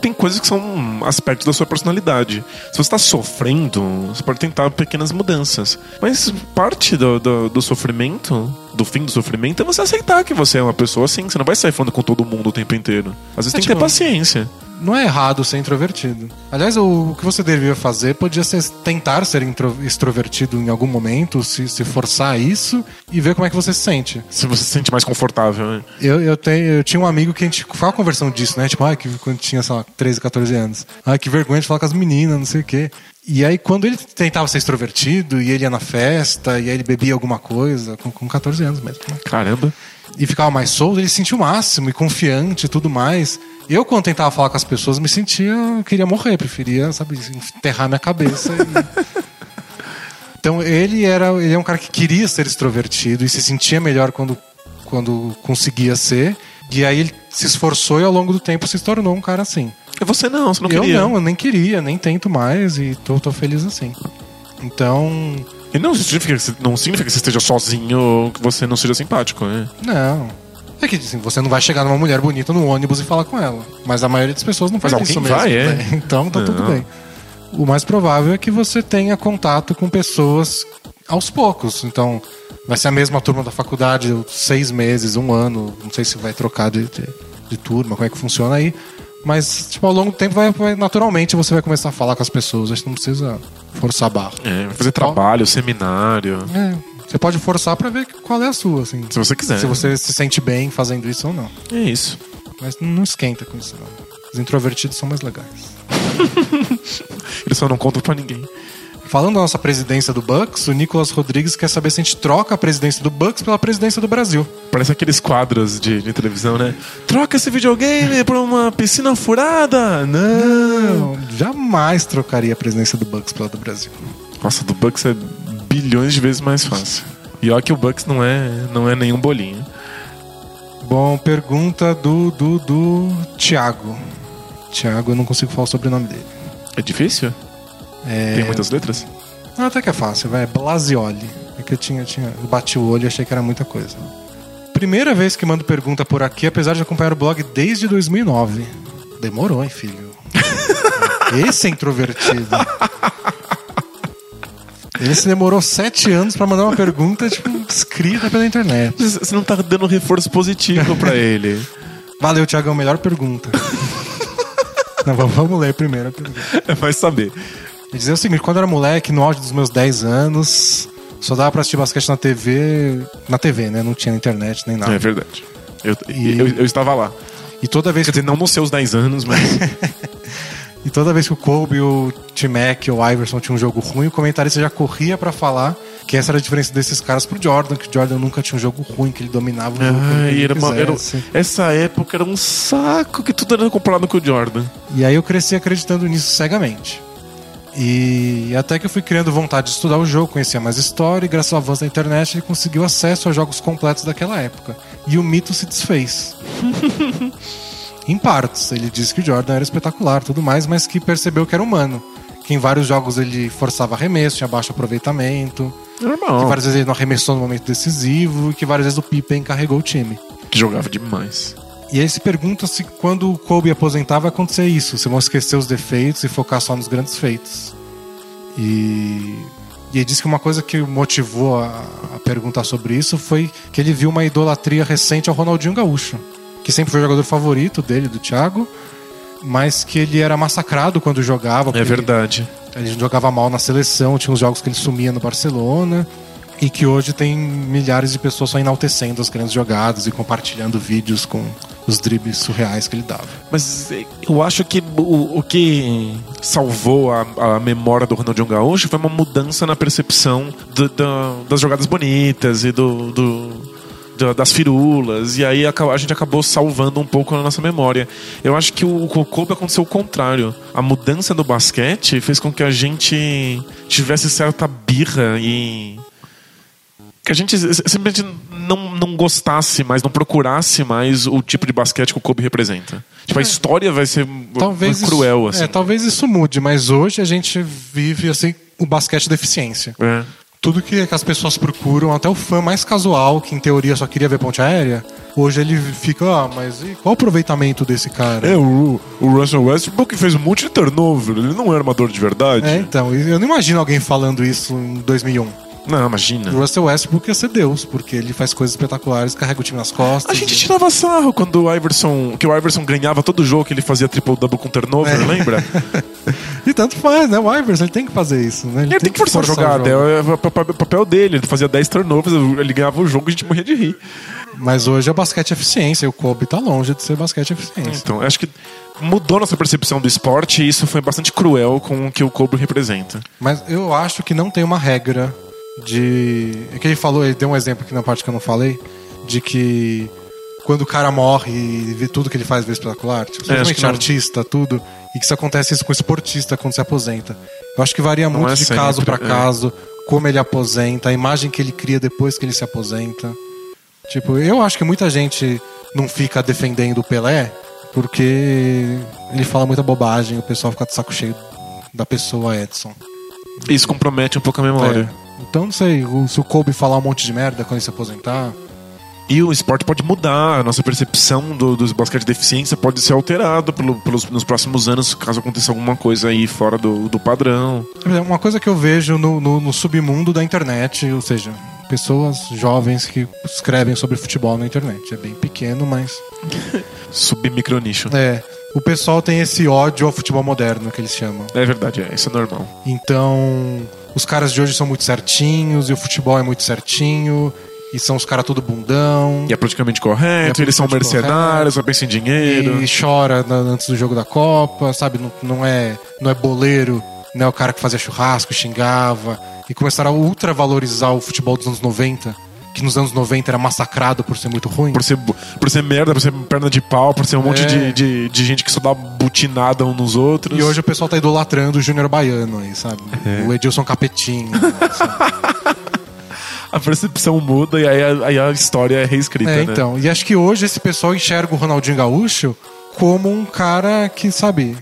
tem coisas que são aspectos da sua personalidade. Se você está sofrendo, você pode tentar pequenas mudanças. Mas parte do, do, do sofrimento, do fim do sofrimento, é você aceitar que você é uma pessoa assim. Você não vai sair falando com todo mundo o tempo inteiro. Às vezes É tem que ter tipo- paciência. Não é errado ser introvertido. Aliás, o, que você deveria fazer podia ser tentar ser intro- extrovertido em algum momento, se, se forçar isso e ver como é que você se sente. Se você se sente mais confortável, né? Eu, eu, tenho, eu tinha um amigo que a gente ficava conversando disso, né? Tipo, ah, que quando tinha, sei lá, 13, 14 anos. Ah, que vergonha de falar com as meninas, não sei o quê. E aí, quando ele tentava ser extrovertido, e ele ia na festa, e aí ele bebia alguma coisa, com, com 14 anos mesmo, né? Caramba. E ficava mais solto, ele se sentia o máximo, e confiante e tudo mais. Eu, quando tentava falar com as pessoas, me sentia. Eu queria morrer, preferia, sabe, enterrar minha cabeça. e- Então, ele era. Ele é um cara que queria ser extrovertido e se sentia melhor quando, quando conseguia ser. E aí ele se esforçou e ao longo do tempo se tornou um cara assim. É você não, você não eu queria. não, eu nem queria, nem tento mais e tô, tô feliz assim. Então, E não significa, não significa que você esteja sozinho ou que você não seja simpático, né? não. É que assim, você não vai chegar numa mulher bonita no ônibus e falar com ela. Mas a maioria das pessoas não Mas faz alguém isso mesmo. vai, é? né? Então tá tudo Não. bem. O mais provável é que você tenha contato com pessoas aos poucos. Então, vai ser a mesma turma da faculdade, seis meses, um ano. Não sei se vai trocar de, de, de turma, como é que funciona aí. Mas, tipo, ao longo do tempo, vai, vai- naturalmente você vai começar a falar com as pessoas. Acho que não precisa forçar a barra. É, vai fazer trabalho, seminário. É, você pode forçar pra ver qual é a sua, assim. Se você quiser. Se você se sente bem fazendo isso ou não. É isso. Mas não esquenta com isso, não. Os introvertidos são mais legais. Eles só não contam pra ninguém. Falando da nossa presidência do Bucks, o Nicolas Rodrigues quer saber se a gente troca a presidência do Bucks pela presidência do Brasil. Parece aqueles quadros de, de televisão, né? Troca esse videogame por uma piscina furada! Não! Não, jamais trocaria a presidência do Bucks pela do Brasil. Nossa, do Bucks é bilhões de vezes mais fácil. E olha que o Bucks não é, não é nenhum bolinho. Bom, pergunta do, do, do Thiago. Thiago, eu não consigo falar o sobrenome dele. É difícil? É... Tem muitas letras? Não, até que é fácil, vai. Blasioli. É que eu tinha, tinha. Eu bati o olho e achei que era muita coisa. Primeira vez que mando pergunta por aqui, apesar de acompanhar o blog desde 2009. Demorou, hein, filho? Esse é introvertido. Esse demorou sete anos pra mandar uma pergunta, tipo, escrita pela internet. Você não tá dando reforço positivo pra ele. Valeu, Thiagão, melhor pergunta. Não, vamos- ler primeiro a pergunta. Vai saber. Ele dizia o seguinte: quando eu era moleque, no auge dos meus 10 anos, só dava pra assistir basquete na TV. Na TV, né? Não tinha internet nem nada. É verdade. Eu, E- eu, eu estava lá. E toda vez Quer que, dizer, não nos seus 10 anos, mas. e toda vez que o Kobe, o T-Mac ou o Iverson tinha um jogo ruim, o comentarista já corria pra falar que essa era a diferença desses caras pro Jordan, que o Jordan nunca tinha um jogo ruim, que ele dominava o jogo. ele era uma, era- essa época era um saco que tudo era comparado com o Jordan. E aí eu cresci acreditando nisso cegamente. E até que eu fui criando vontade de estudar o jogo, conhecia mais história, e graças ao avanço da internet ele conseguiu acesso aos jogos completos daquela época. E o mito se desfez. em partes. Ele disse que o Jordan era espetacular tudo mais, mas que percebeu que era humano. Que em vários jogos ele forçava arremesso, tinha baixo aproveitamento, que Normal. várias vezes ele não arremessou no momento decisivo, e que várias vezes o Pippen carregou o time. Que jogava demais. E aí se pergunta se quando o Kobe aposentar vai acontecer isso, se vão esquecer os defeitos e focar só nos grandes feitos. E, e ele disse que uma coisa que o motivou a, a perguntar sobre isso foi que ele viu uma idolatria recente ao Ronaldinho Gaúcho, que sempre foi o jogador favorito dele, do Thiago, mas que ele era massacrado quando jogava. É verdade. Ele jogava mal na seleção, tinha uns jogos que ele sumia no Barcelona. E que hoje tem milhares de pessoas só enaltecendo as grandes jogadas e compartilhando vídeos com os dribles surreais que ele dava. Mas eu acho que o, o que salvou a, a, memória do Ronaldinho Gaúcho foi uma mudança na percepção do, do, das jogadas bonitas e do, do, das firulas. E aí a, gente acabou salvando um pouco a nossa memória. Eu acho que o, o Kobe aconteceu o contrário. A mudança do basquete fez com que a gente tivesse certa birra e que a gente simplesmente não, não gostasse mais, não procurasse mais o tipo de basquete que o Kobe representa. Tipo, a é. história vai ser talvez cruel, isso, assim. É, talvez isso mude, mas hoje a gente vive, assim, o basquete da eficiência. É. Tudo que, que as pessoas procuram, até o fã mais casual, que em teoria só queria ver ponte aérea, hoje ele fica, ah, mas qual o aproveitamento desse cara? É, o, o Russell Westbrook fez um monte de turnover, ele não é armador de verdade. É, então, eu não imagino alguém falando isso em 2001. Não, imagina. O Russell Westbrook ia ser Deus, porque ele faz coisas espetaculares, carrega o time nas costas. A gente e... tirava sarro quando o Iverson, que o Iverson ganhava todo jogo que ele fazia triple-double com turnover, é. lembra? e tanto faz, né? O Iverson, ele tem que fazer isso, né? Ele, ele tem, tem, que forçar, forçar a jogada, é o papel dele. Ele fazia 10 turnovers, ele ganhava o jogo e a gente morria de rir. Mas hoje é basquete eficiência, e o Kobe tá longe de ser basquete eficiência. Então, acho que mudou nossa percepção do esporte e isso foi bastante cruel com o que o Kobe representa. Mas eu acho que não tem uma regra de. É que ele falou, ele deu um exemplo aqui na parte que eu não falei, de que quando o cara morre e vê tudo que ele faz vê espetacular, tipo, é, artista, tudo, e que isso acontece isso com o esportista quando se aposenta. Eu acho que varia não muito é de sempre, caso para é. caso, como ele aposenta, a imagem que ele cria depois que ele se aposenta. Tipo, eu acho que muita gente não fica defendendo o Pelé porque ele fala muita bobagem, o pessoal fica de saco cheio da pessoa Edson. Isso compromete um pouco a memória. Então, não sei, se o Kobe falar um monte de merda quando ele se aposentar. E o esporte pode mudar, a nossa percepção do, dos basquete de deficiência pode ser alterada pelo, pelos, nos próximos anos, caso aconteça alguma coisa aí fora do, do padrão. É uma coisa que eu vejo no, no, no submundo da internet, ou seja, pessoas jovens que escrevem sobre futebol na internet. É bem pequeno, mas. Submicronicho. É. O pessoal tem esse ódio ao futebol moderno que eles chamam. É verdade, é, isso é normal. Então os caras de hoje são muito certinhos e o futebol é muito certinho. E são os caras tudo bundão. E é praticamente correto, é eles são mercenários, só pensam em dinheiro. E chora antes do jogo da Copa, sabe? Não, não, é, não é boleiro, não é o cara que fazia churrasco, xingava. E começaram a ultra valorizar o futebol dos anos 90 que nos anos 90 era massacrado por ser muito ruim. Por ser, por ser merda, por ser perna de pau, por ser um monte é. de, de, de, gente que só dá butinada uns nos outros. E hoje o pessoal tá idolatrando o Júnior Baiano aí, sabe? É. O Edilson Capetinho. a percepção muda e aí a, aí a história é reescrita. É, né? então. E acho que hoje esse pessoal enxerga o Ronaldinho Gaúcho como um cara que, sabe,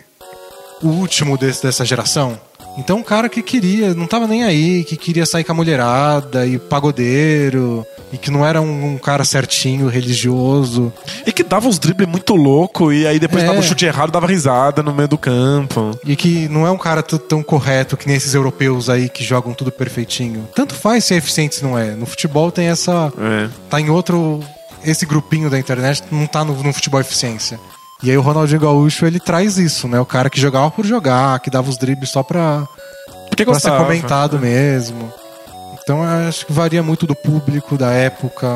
o último desse, dessa geração. Então um cara que queria, não tava nem aí, que queria sair com a mulherada e pagodeiro, e que não era um, um cara certinho, religioso. E que dava uns dribles muito louco, e aí depois é. dava um chute errado, dava risada no meio do campo. E que não é um cara tão correto que nem esses europeus aí que jogam tudo perfeitinho. Tanto faz se é eficiente se não é. No futebol tem essa. É. Tá em outro. Esse grupinho da internet não tá no, no futebol eficiência. E aí o Ronaldinho Gaúcho, ele traz isso, né? O cara que jogava por jogar, que dava os dribles só pra, Porque pra ser comentado mesmo. Então acho que varia muito do público, da época.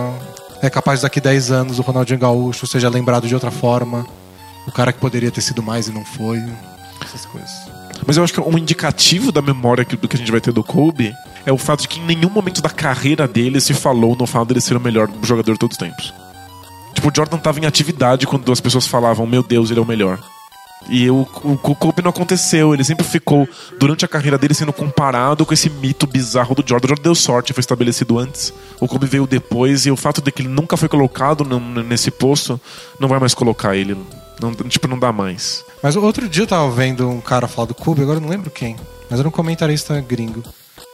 É capaz daqui 10 anos o Ronaldinho Gaúcho seja lembrado de outra forma. O cara que poderia ter sido mais e não foi. Essas coisas. Mas eu acho que um indicativo da memória do que a gente vai ter do Kobe é o fato de que em nenhum momento da carreira dele se falou no fato dele ser o melhor jogador de todos os tempos. Tipo, o Jordan tava em atividade quando as pessoas falavam, meu Deus, ele é o melhor. E o, o, o Kobe não aconteceu. Ele sempre ficou, durante a carreira dele, sendo comparado com esse mito bizarro do Jordan. O Jordan deu sorte, foi estabelecido antes. O Kobe veio depois. E o fato de que ele nunca foi colocado nesse posto não vai mais colocar ele. Não, tipo, não dá mais. Mas outro dia eu tava vendo um cara falar do Kobe, agora eu não lembro quem. Mas era um comentarista gringo.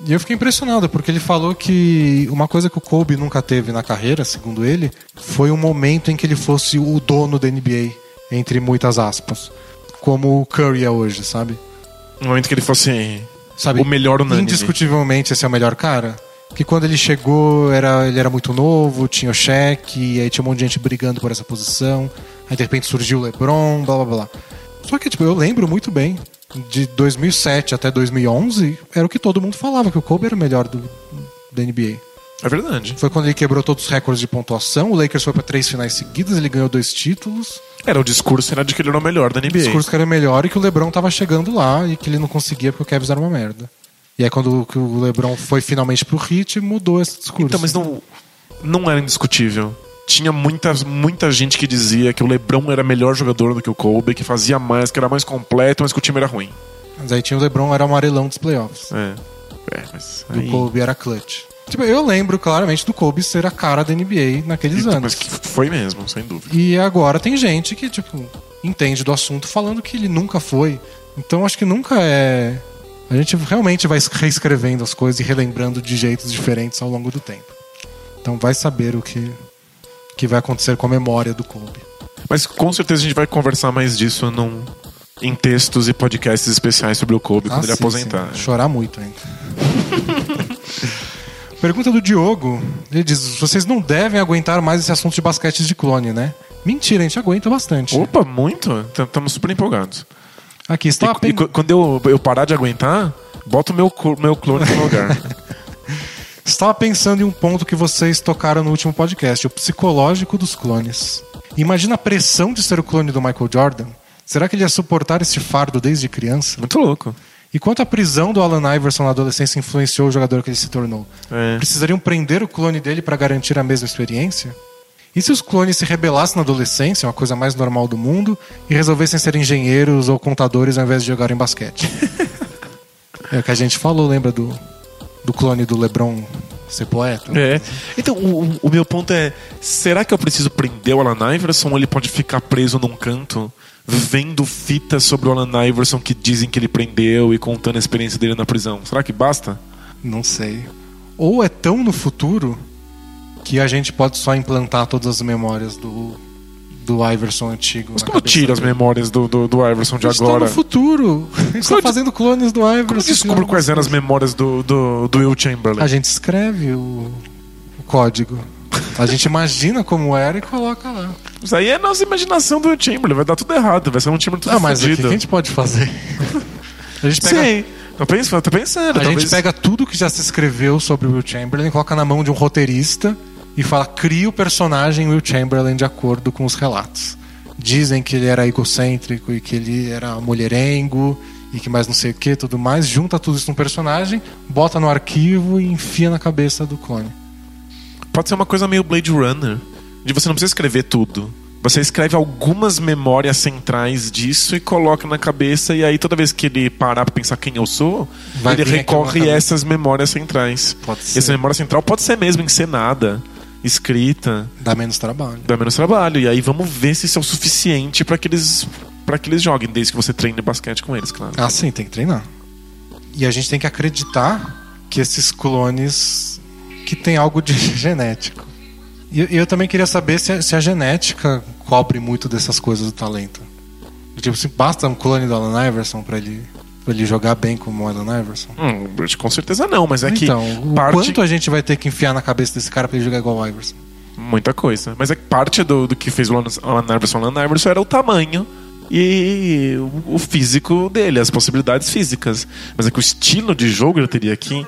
E eu fiquei impressionado, porque ele falou que uma coisa que o Kobe nunca teve na carreira, segundo ele, foi um momento em que ele fosse o dono da NBA, entre muitas aspas. Como o Curry é hoje, sabe? Um momento que ele fosse sabe, o melhor unânime. Indiscutivelmente esse é o melhor cara. Que quando ele chegou, era, ele era muito novo, tinha o cheque, aí tinha um monte de gente brigando por essa posição. Aí de repente surgiu o LeBron, blá blá blá. Só que, tipo, eu lembro muito bem. De 2007 até 2011, era o que todo mundo falava, que o Kobe era o melhor do, da NBA. É verdade. Foi quando ele quebrou todos os recordes de pontuação. O Lakers foi para três finais seguidas, ele ganhou dois títulos. Era o discurso era de que ele era o melhor da NBA. O discurso que era melhor e que o LeBron tava chegando lá e que ele não conseguia porque o Cavs era uma merda. E aí quando o LeBron foi finalmente pro Heat, mudou esse discurso. Então, mas não, não era indiscutível. Tinha muita, muita gente que dizia que o LeBron era melhor jogador do que o Kobe, que fazia mais, que era mais completo, mas que o time era ruim. Mas aí tinha o LeBron, era o amarelão dos playoffs. É. É, mas E aí... o Kobe era clutch. Tipo, eu lembro claramente do Kobe ser a cara da NBA naqueles Então, anos. Mas que foi mesmo, sem dúvida. E agora tem gente que, tipo, entende do assunto falando que ele nunca foi. Então acho que nunca é. A gente realmente vai reescrevendo as coisas e relembrando de jeitos diferentes ao longo do tempo. Então vai saber o que, que vai acontecer com a memória do Kobe. Mas com certeza a gente vai conversar mais disso num, em textos e podcasts especiais sobre o Kobe quando ele Ah, sim, aposentar. sim. Chorar muito ainda. Pergunta do Diogo. Ele diz: vocês não devem aguentar mais esse assunto de basquete de clone, né? Mentira, a gente aguenta bastante. Opa, muito? Estamos super empolgados. Aqui E, está e qu- quando eu, eu parar de aguentar, bota o meu, meu clone no lugar. Estava pensando em um ponto que vocês tocaram no último podcast, o psicológico dos clones. Imagina a pressão de ser o clone do Michael Jordan. Será que ele ia suportar esse fardo desde criança? Muito louco. E quanto à prisão do Allen Iverson na adolescência influenciou o jogador que ele se tornou? É. Precisariam prender o clone dele para garantir a mesma experiência? E se os clones se rebelassem na adolescência, uma coisa mais normal do mundo, e resolvessem ser engenheiros ou contadores ao invés de jogarem basquete? é o que a gente falou, lembra do, do clone do LeBron ser poeta? É. Então, o, o- meu ponto é: será que eu preciso prender o Alan Iverson ou ele pode ficar preso num canto vendo fitas sobre o Alan Iverson que dizem que ele prendeu e contando a experiência dele na prisão? Será que basta? Não sei. Ou é tão no futuro que a gente pode só implantar todas as memórias do, do Iverson antigo. Mas como eu tiro as memórias do, do, do Iverson de agora? no futuro. Como eu fazendo clones do Iverson. Como eu descubro quais eram as memórias do, do, do Will Chamberlain? A gente escreve o, o código. A gente imagina como era e coloca lá. Isso aí é nossa imaginação do Will Chamberlain. Vai dar tudo errado. Vai ser um Chamberlain tudo Ah, mas o que a gente pode fazer? A gente pega, Sim. Tô pensando, tô pensando. a talvez... gente pega tudo que já se escreveu sobre o Will Chamberlain, coloca na mão de um roteirista e fala: cria o personagem Will Chamberlain de acordo com os relatos. Dizem que ele era egocêntrico e que ele era mulherengo e que mais não sei o que, tudo mais. Junta tudo isso num personagem, bota no arquivo e enfia na cabeça do clone. Pode ser uma coisa meio Blade Runner. De você não precisa escrever tudo. Você escreve algumas memórias centrais disso e coloca na cabeça, e aí toda vez que ele parar pra pensar quem eu sou, Vai ele recorre a essas memórias centrais. Pode E ser. essa memória central pode ser mesmo encenada, escrita, Dá menos trabalho. dá menos trabalho. E aí vamos ver se isso é o suficiente pra que eles. para que eles joguem, desde que você treine basquete com eles, claro. Ah, sim, tem que treinar. E a gente tem que acreditar que esses clones que tem algo de genético. E eu- eu também queria saber se a, se a genética cobre muito dessas coisas do talento. Tipo, se basta um clone do Allen Iverson pra ele, ele jogar bem como o Allen Iverson. Hum, com certeza não, mas é que então, o parte. quanto a gente vai ter que enfiar na cabeça desse cara pra ele jogar igual o Iverson? Muita coisa. Mas é que parte do, do que fez o Alan Alan Iverson Alan Iverson era o tamanho e o, o físico dele, as possibilidades físicas. Mas é que o estilo de jogo ele teria aqui.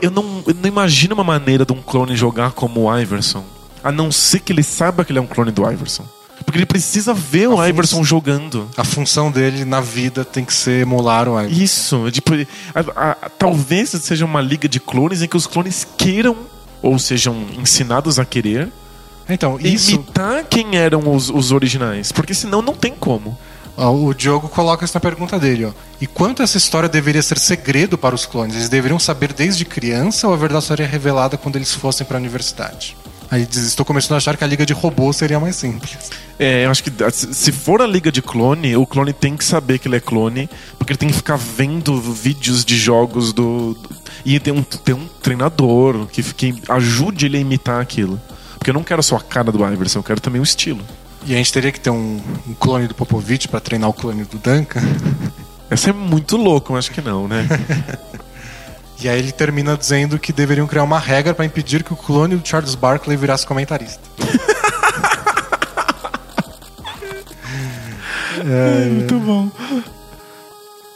Eu não, eu não imagino uma maneira de um clone jogar como o Iverson. A não ser que ele saiba que ele é um clone do Iverson. Porque ele precisa ver o A Iverson função- jogando. A função dele na vida tem que ser emular o Iverson. Isso, tipo, a- a- talvez seja uma liga de clones em que os clones queiram ou sejam ensinados a querer Então, isso. imitar quem eram os, os originais, porque senão não tem como. Ó, O Diogo coloca isso na pergunta dele, ó. E quanto essa história deveria ser segredo para os clones? Eles deveriam saber desde criança ou a verdade seria revelada quando eles fossem para a universidade? Aí diz, estou começando a achar que a liga de robôs seria mais simples. É, eu acho que se for a liga de clone, o clone tem que saber que ele é clone, porque ele tem que ficar vendo vídeos de jogos do. e tem um, tem um treinador que, que ajude ele a imitar aquilo. Porque eu não quero só a cara do Iverson, eu quero também o estilo. E a gente teria que ter um, um clone do Popovich para treinar o clone do Duncan. Essa é muito louco, eu acho que não, né? E aí ele termina dizendo que deveriam criar uma regra para impedir que o clone do Charles Barkley virasse comentarista. Muito bom.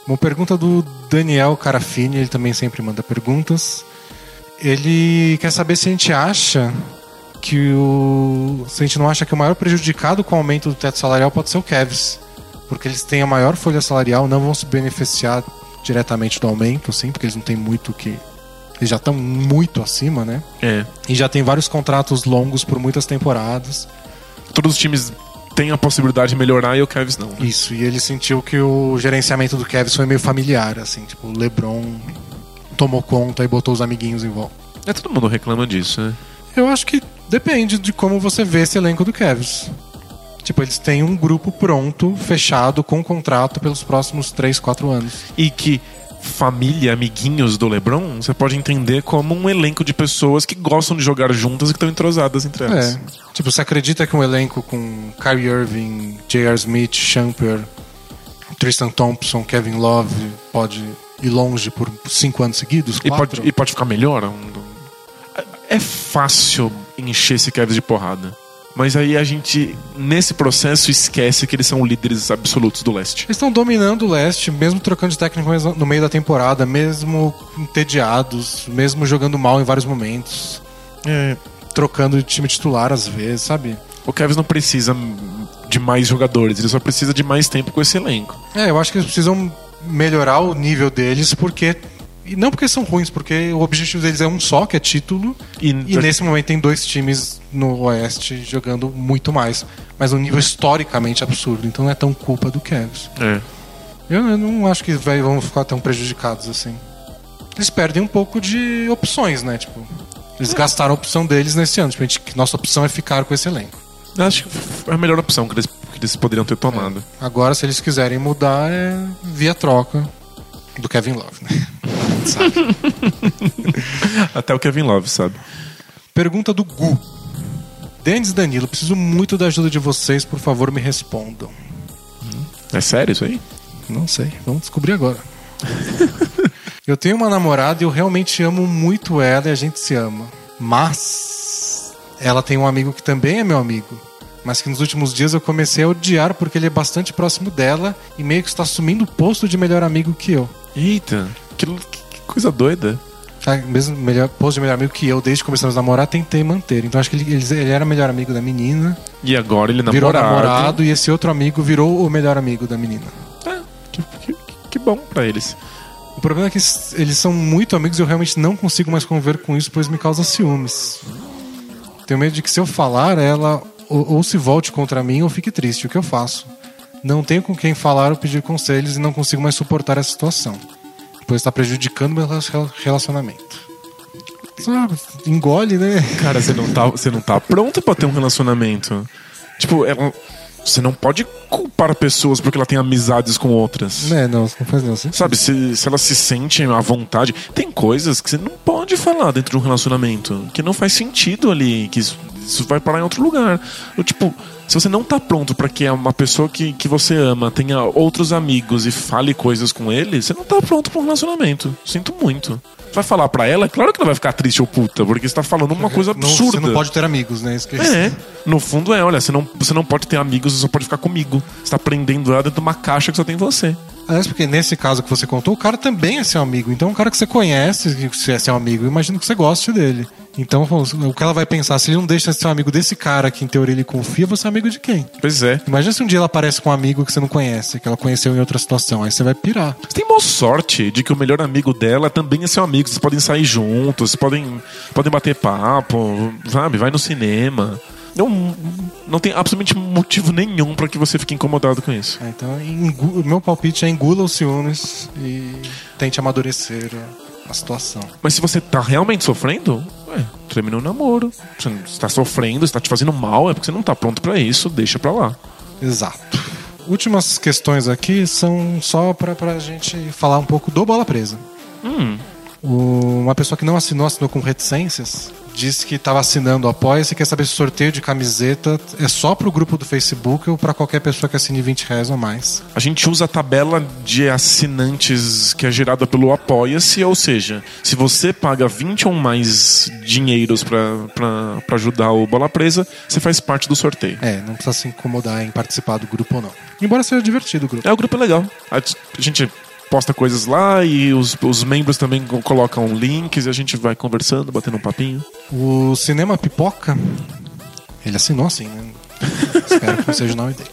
Uma pergunta do Daniel Carafini, ele também sempre manda perguntas. Ele quer saber se a gente acha que o. Se a gente não acha que o maior prejudicado com o aumento do teto salarial pode ser o Kevs. Porque eles têm a maior folha salarial, não vão se beneficiar diretamente do aumento, assim, porque eles não têm muito que. Eles já estão muito acima, né? É. E já tem vários contratos longos por muitas temporadas. Todos os times têm a possibilidade de melhorar e o Cavs não. né? Isso, e ele sentiu que o gerenciamento do Kevs foi meio familiar, assim, tipo, o LeBron tomou conta e botou os amiguinhos em volta. É, todo mundo reclama disso, né? Eu acho que depende de como você vê esse elenco do Cavs. Tipo, eles têm um grupo pronto, fechado, com contrato pelos próximos 3, 4 anos. E que família, amiguinhos do LeBron, você pode entender como um elenco de pessoas que gostam de jogar juntas e que estão entrosadas entre elas. É. Tipo, você acredita que um elenco com Kyrie Irving, J.R. Smith, Shumper, Tristan Thompson, Kevin Love pode ir longe por 5 anos seguidos? E pode, e pode ficar melhor? É fácil encher esse Cavs de porrada. Mas aí a gente, nesse processo, esquece que eles são líderes absolutos do leste. Eles estão dominando o leste, mesmo trocando de técnico no meio da temporada, mesmo entediados, mesmo jogando mal em vários momentos, É, trocando de time titular às vezes, sabe? o Cavs não precisa de mais jogadores, ele só precisa de mais tempo com esse elenco. É, eu acho que eles precisam melhorar o nível deles, porque. E não porque são ruins, porque o objetivo deles é um só, que é título. E, E nesse momento tem dois times no Oeste jogando muito mais. Mas um nível historicamente absurdo. Então não é tão culpa do Cavs. É. Eu, eu não acho que vai, vão ficar tão prejudicados assim. Eles perdem um pouco de opções, né? Tipo, eles gastaram a opção deles nesse ano. Tipo, gente, nossa opção é ficar com esse elenco. Acho que é a melhor opção que eles, que eles poderiam ter tomado. Agora, se eles quiserem mudar, é via troca do Kevin Love, né? Sabe? Até o Kevin Love, sabe? Pergunta do Gu. Denis e Danilo, preciso muito da ajuda de vocês, por favor, me respondam. É sério isso aí? Não sei, vamos descobrir agora. eu tenho uma namorada e eu realmente amo muito ela e a gente se ama. Mas ela tem um amigo que também é meu amigo. Mas que nos últimos dias eu comecei a odiar porque ele é bastante próximo dela e meio que está assumindo o posto de melhor amigo que eu. Eita, que, que coisa doida. Tá, mesmo melhor, posto de melhor amigo que eu, desde que começamos a namorar, tentei manter. Então acho que ele, ele, era melhor amigo da menina, E agora ele é virou namorado. namorado e esse outro amigo virou o melhor amigo da menina. É, que, que, que bom pra eles. O problema é que eles são muito amigos e eu realmente não consigo mais conviver com isso, pois me causa ciúmes. Tenho medo de que se eu falar, ela ou, ou se volte contra mim ou fique triste. O que eu faço? Não tenho com quem falar ou pedir conselhos e não consigo mais suportar essa situação. Pois está prejudicando meu rela- relacionamento. Sabe, engole, né? Cara, você não tá, você não tá pronto pra ter um relacionamento. Tipo, ela- você não pode culpar pessoas porque ela tem amizades com outras. É, não, não faz não. Assim. Sabe, se, se ela se sente à vontade. Tem coisas que você não pode falar dentro de um relacionamento. Que não faz sentido ali. Que isso, vai parar em outro lugar. Eu, tipo, se você não tá pronto pra que uma pessoa que, que você ama tenha outros amigos e fale coisas com ele, você não tá pronto pra um relacionamento. Sinto muito. Você vai falar pra ela, é claro que ela vai ficar triste ou puta, porque você tá falando uma coisa Não- absurda. você não pode ter amigos, né? Isso que É, no fundo é, olha, você não, você não pode ter amigos, você só pode ficar comigo. Você tá prendendo ela dentro de uma caixa que só tem você. Aliás, porque nesse caso que você contou, o cara também é seu amigo. Então, um cara que você conhece, que é seu amigo, eu imagino que você goste dele. Então, o que ela vai pensar, se ele não deixa de ser um amigo desse cara que em teoria ele confia, você é amigo de quem? Pois é. Imagina se um dia ela aparece com um amigo que você não conhece, que ela conheceu em outra situação, aí você vai pirar. Você tem maior sorte de que o melhor amigo dela também é seu amigo. Vocês podem sair juntos, podem, podem bater papo, sabe? Vai no cinema. Não, não tem absolutamente motivo nenhum pra que você fique incomodado com isso. É, Então, engu- o meu palpite é engula os ciúmes e tente amadurecer a, a situação. Mas se você tá realmente sofrendo, ué, termina o namoro. Você está sofrendo, está te fazendo mal, é porque você não tá pronto pra isso, deixa pra lá. Exato. Últimas questões aqui são só pra, pra gente falar um pouco do Bola Presa. Hum, O- uma pessoa que não assinou, assinou com reticências, disse que estava assinando o Apoia-se e quer saber se o sorteio de camiseta é só pro grupo do Facebook ou para qualquer pessoa que assine 20 reais ou mais. A gente usa a tabela de assinantes que é gerada pelo Apoia-se, ou seja, se você paga 20 ou mais dinheiros para ajudar o Bola Presa, você faz parte do sorteio. É, não precisa se incomodar em participar do grupo ou não. Embora seja divertido o grupo. É, o grupo é legal. A gente posta coisas lá e os, os membros também colocam links e a gente vai conversando, batendo um papinho. O Cinema Pipoca, ele assinou assim, né? Espero que não seja o nome dele.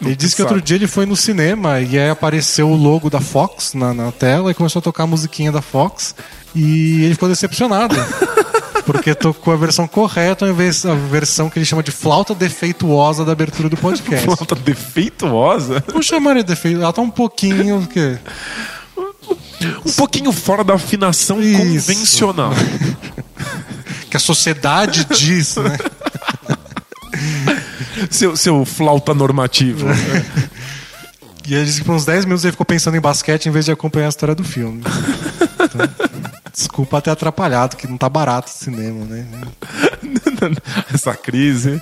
Ele disse que outro dia ele foi no cinema e aí apareceu o logo da Fox na, na tela e começou a tocar a musiquinha da Fox e ele ficou decepcionado. Porque tocou a versão correta ao invés da versão que ele chama de flauta defeituosa da abertura do podcast. flauta defeituosa? Não chamaria de defeito, ela tá um pouquinho. Que... Um pouquinho fora da afinação Isso. convencional. que a sociedade diz, né? seu, seu flauta normativo. E ele disse que por uns 10 minutos ele ficou pensando em basquete em vez de acompanhar a história do filme. Então, desculpa ter atrapalhado, que não tá barato o cinema, né? Essa crise.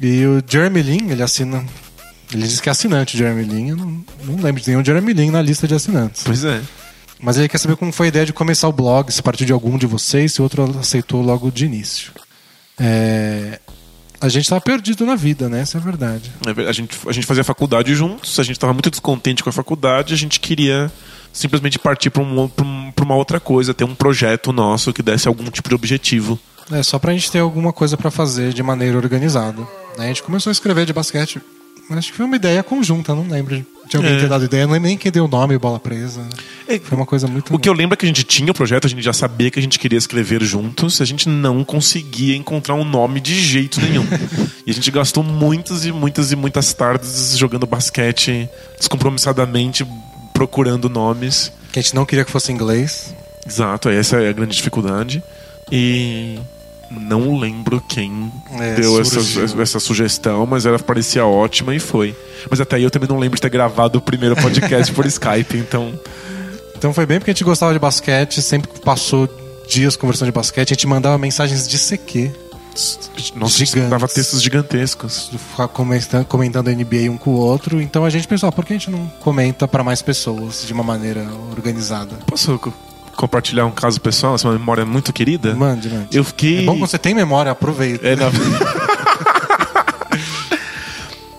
E o Jeremy Lin, ele assina. Ele diz que é assinante, o Jeremy Lin. Eu não, não lembro de nenhum Jeremy Lin na lista de assinantes. Pois é. Mas ele quer saber como foi a ideia de começar o blog, se partiu de algum de vocês, se o outro aceitou logo de início. É... A gente estava perdido na vida, né? Essa é a verdade. É a gente, a gente fazia faculdade juntos, a gente estava muito descontente com a faculdade, a gente queria simplesmente partir para um, um, uma outra coisa, ter um projeto nosso que desse algum tipo de objetivo. É, só pra gente ter alguma coisa para fazer de maneira organizada. Né? A gente começou a escrever de basquete, mas acho que foi uma ideia conjunta, não lembro de alguém é. ter dado ideia, não é nem quem deu o nome Bola Presa. É, foi uma coisa muito. O que eu lembro é que a gente tinha o projeto, a gente já sabia que a gente queria escrever juntos, a gente não conseguia encontrar um nome de jeito nenhum. e a gente gastou muitas e muitas e muitas tardes jogando basquete descompromissadamente, procurando nomes. Que a gente não queria que fosse inglês. Exato, essa é a grande dificuldade. E não lembro quem é, deu essa, essa, sugestão, mas ela parecia ótima e foi. Mas até aí eu também não lembro de ter gravado o primeiro podcast por Skype, então. Então foi bem porque a gente gostava de basquete, sempre passou dias conversando de basquete, a gente mandava mensagens de CQ. Nossa, gigantes, dava textos gigantescos. Comentando, comentando a NBA um com o outro. Então a gente pensou, ah, por que a gente não comenta para mais pessoas de uma maneira organizada? Posso compartilhar um caso pessoal, essa é uma memória muito querida. Mande, mande. Eu fiquei. É bom que você tem memória, aproveita. É, na...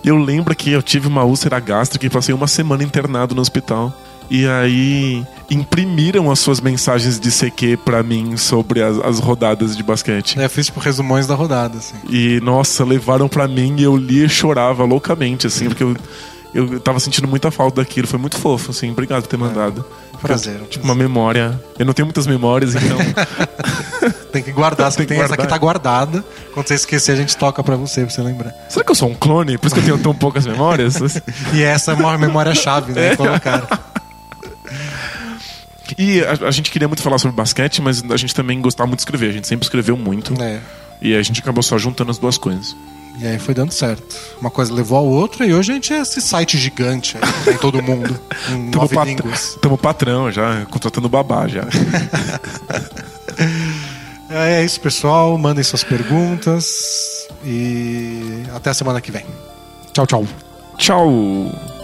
eu lembro que eu tive uma úlcera gástrica e passei uma semana internado no hospital. E aí imprimiram as suas mensagens de CQ para mim sobre as, as, rodadas de basquete. É, eu fiz tipo resumões da rodada, assim. E nossa, levaram para mim e eu li e chorava loucamente, assim, porque eu, eu tava sentindo muita falta daquilo. Foi muito fofo, assim. Obrigado por ter mandado. É. Prazer. Tipo, uma memória. Eu não tenho muitas memórias, então. tem que guardar. Tem, tem guardar. essa aqui tá guardada. Quando você esquecer, a gente toca pra você, pra você lembrar. Será que eu sou um clone? Por isso que eu tenho tão poucas memórias? e essa é uma memória-chave, né? É. Colocar. E a, a, gente queria muito falar sobre basquete, mas a gente também gostava muito de escrever. A gente sempre escreveu muito. É. E a gente acabou só juntando as duas coisas. E aí foi dando certo. Uma coisa levou a outra e hoje a gente é esse site gigante aí, em todo mundo. Em tamo, pat línguas. tamo patrão já, contratando babá já. é isso, pessoal. Mandem suas perguntas e até a semana que vem. Tchau, tchau. Tchau.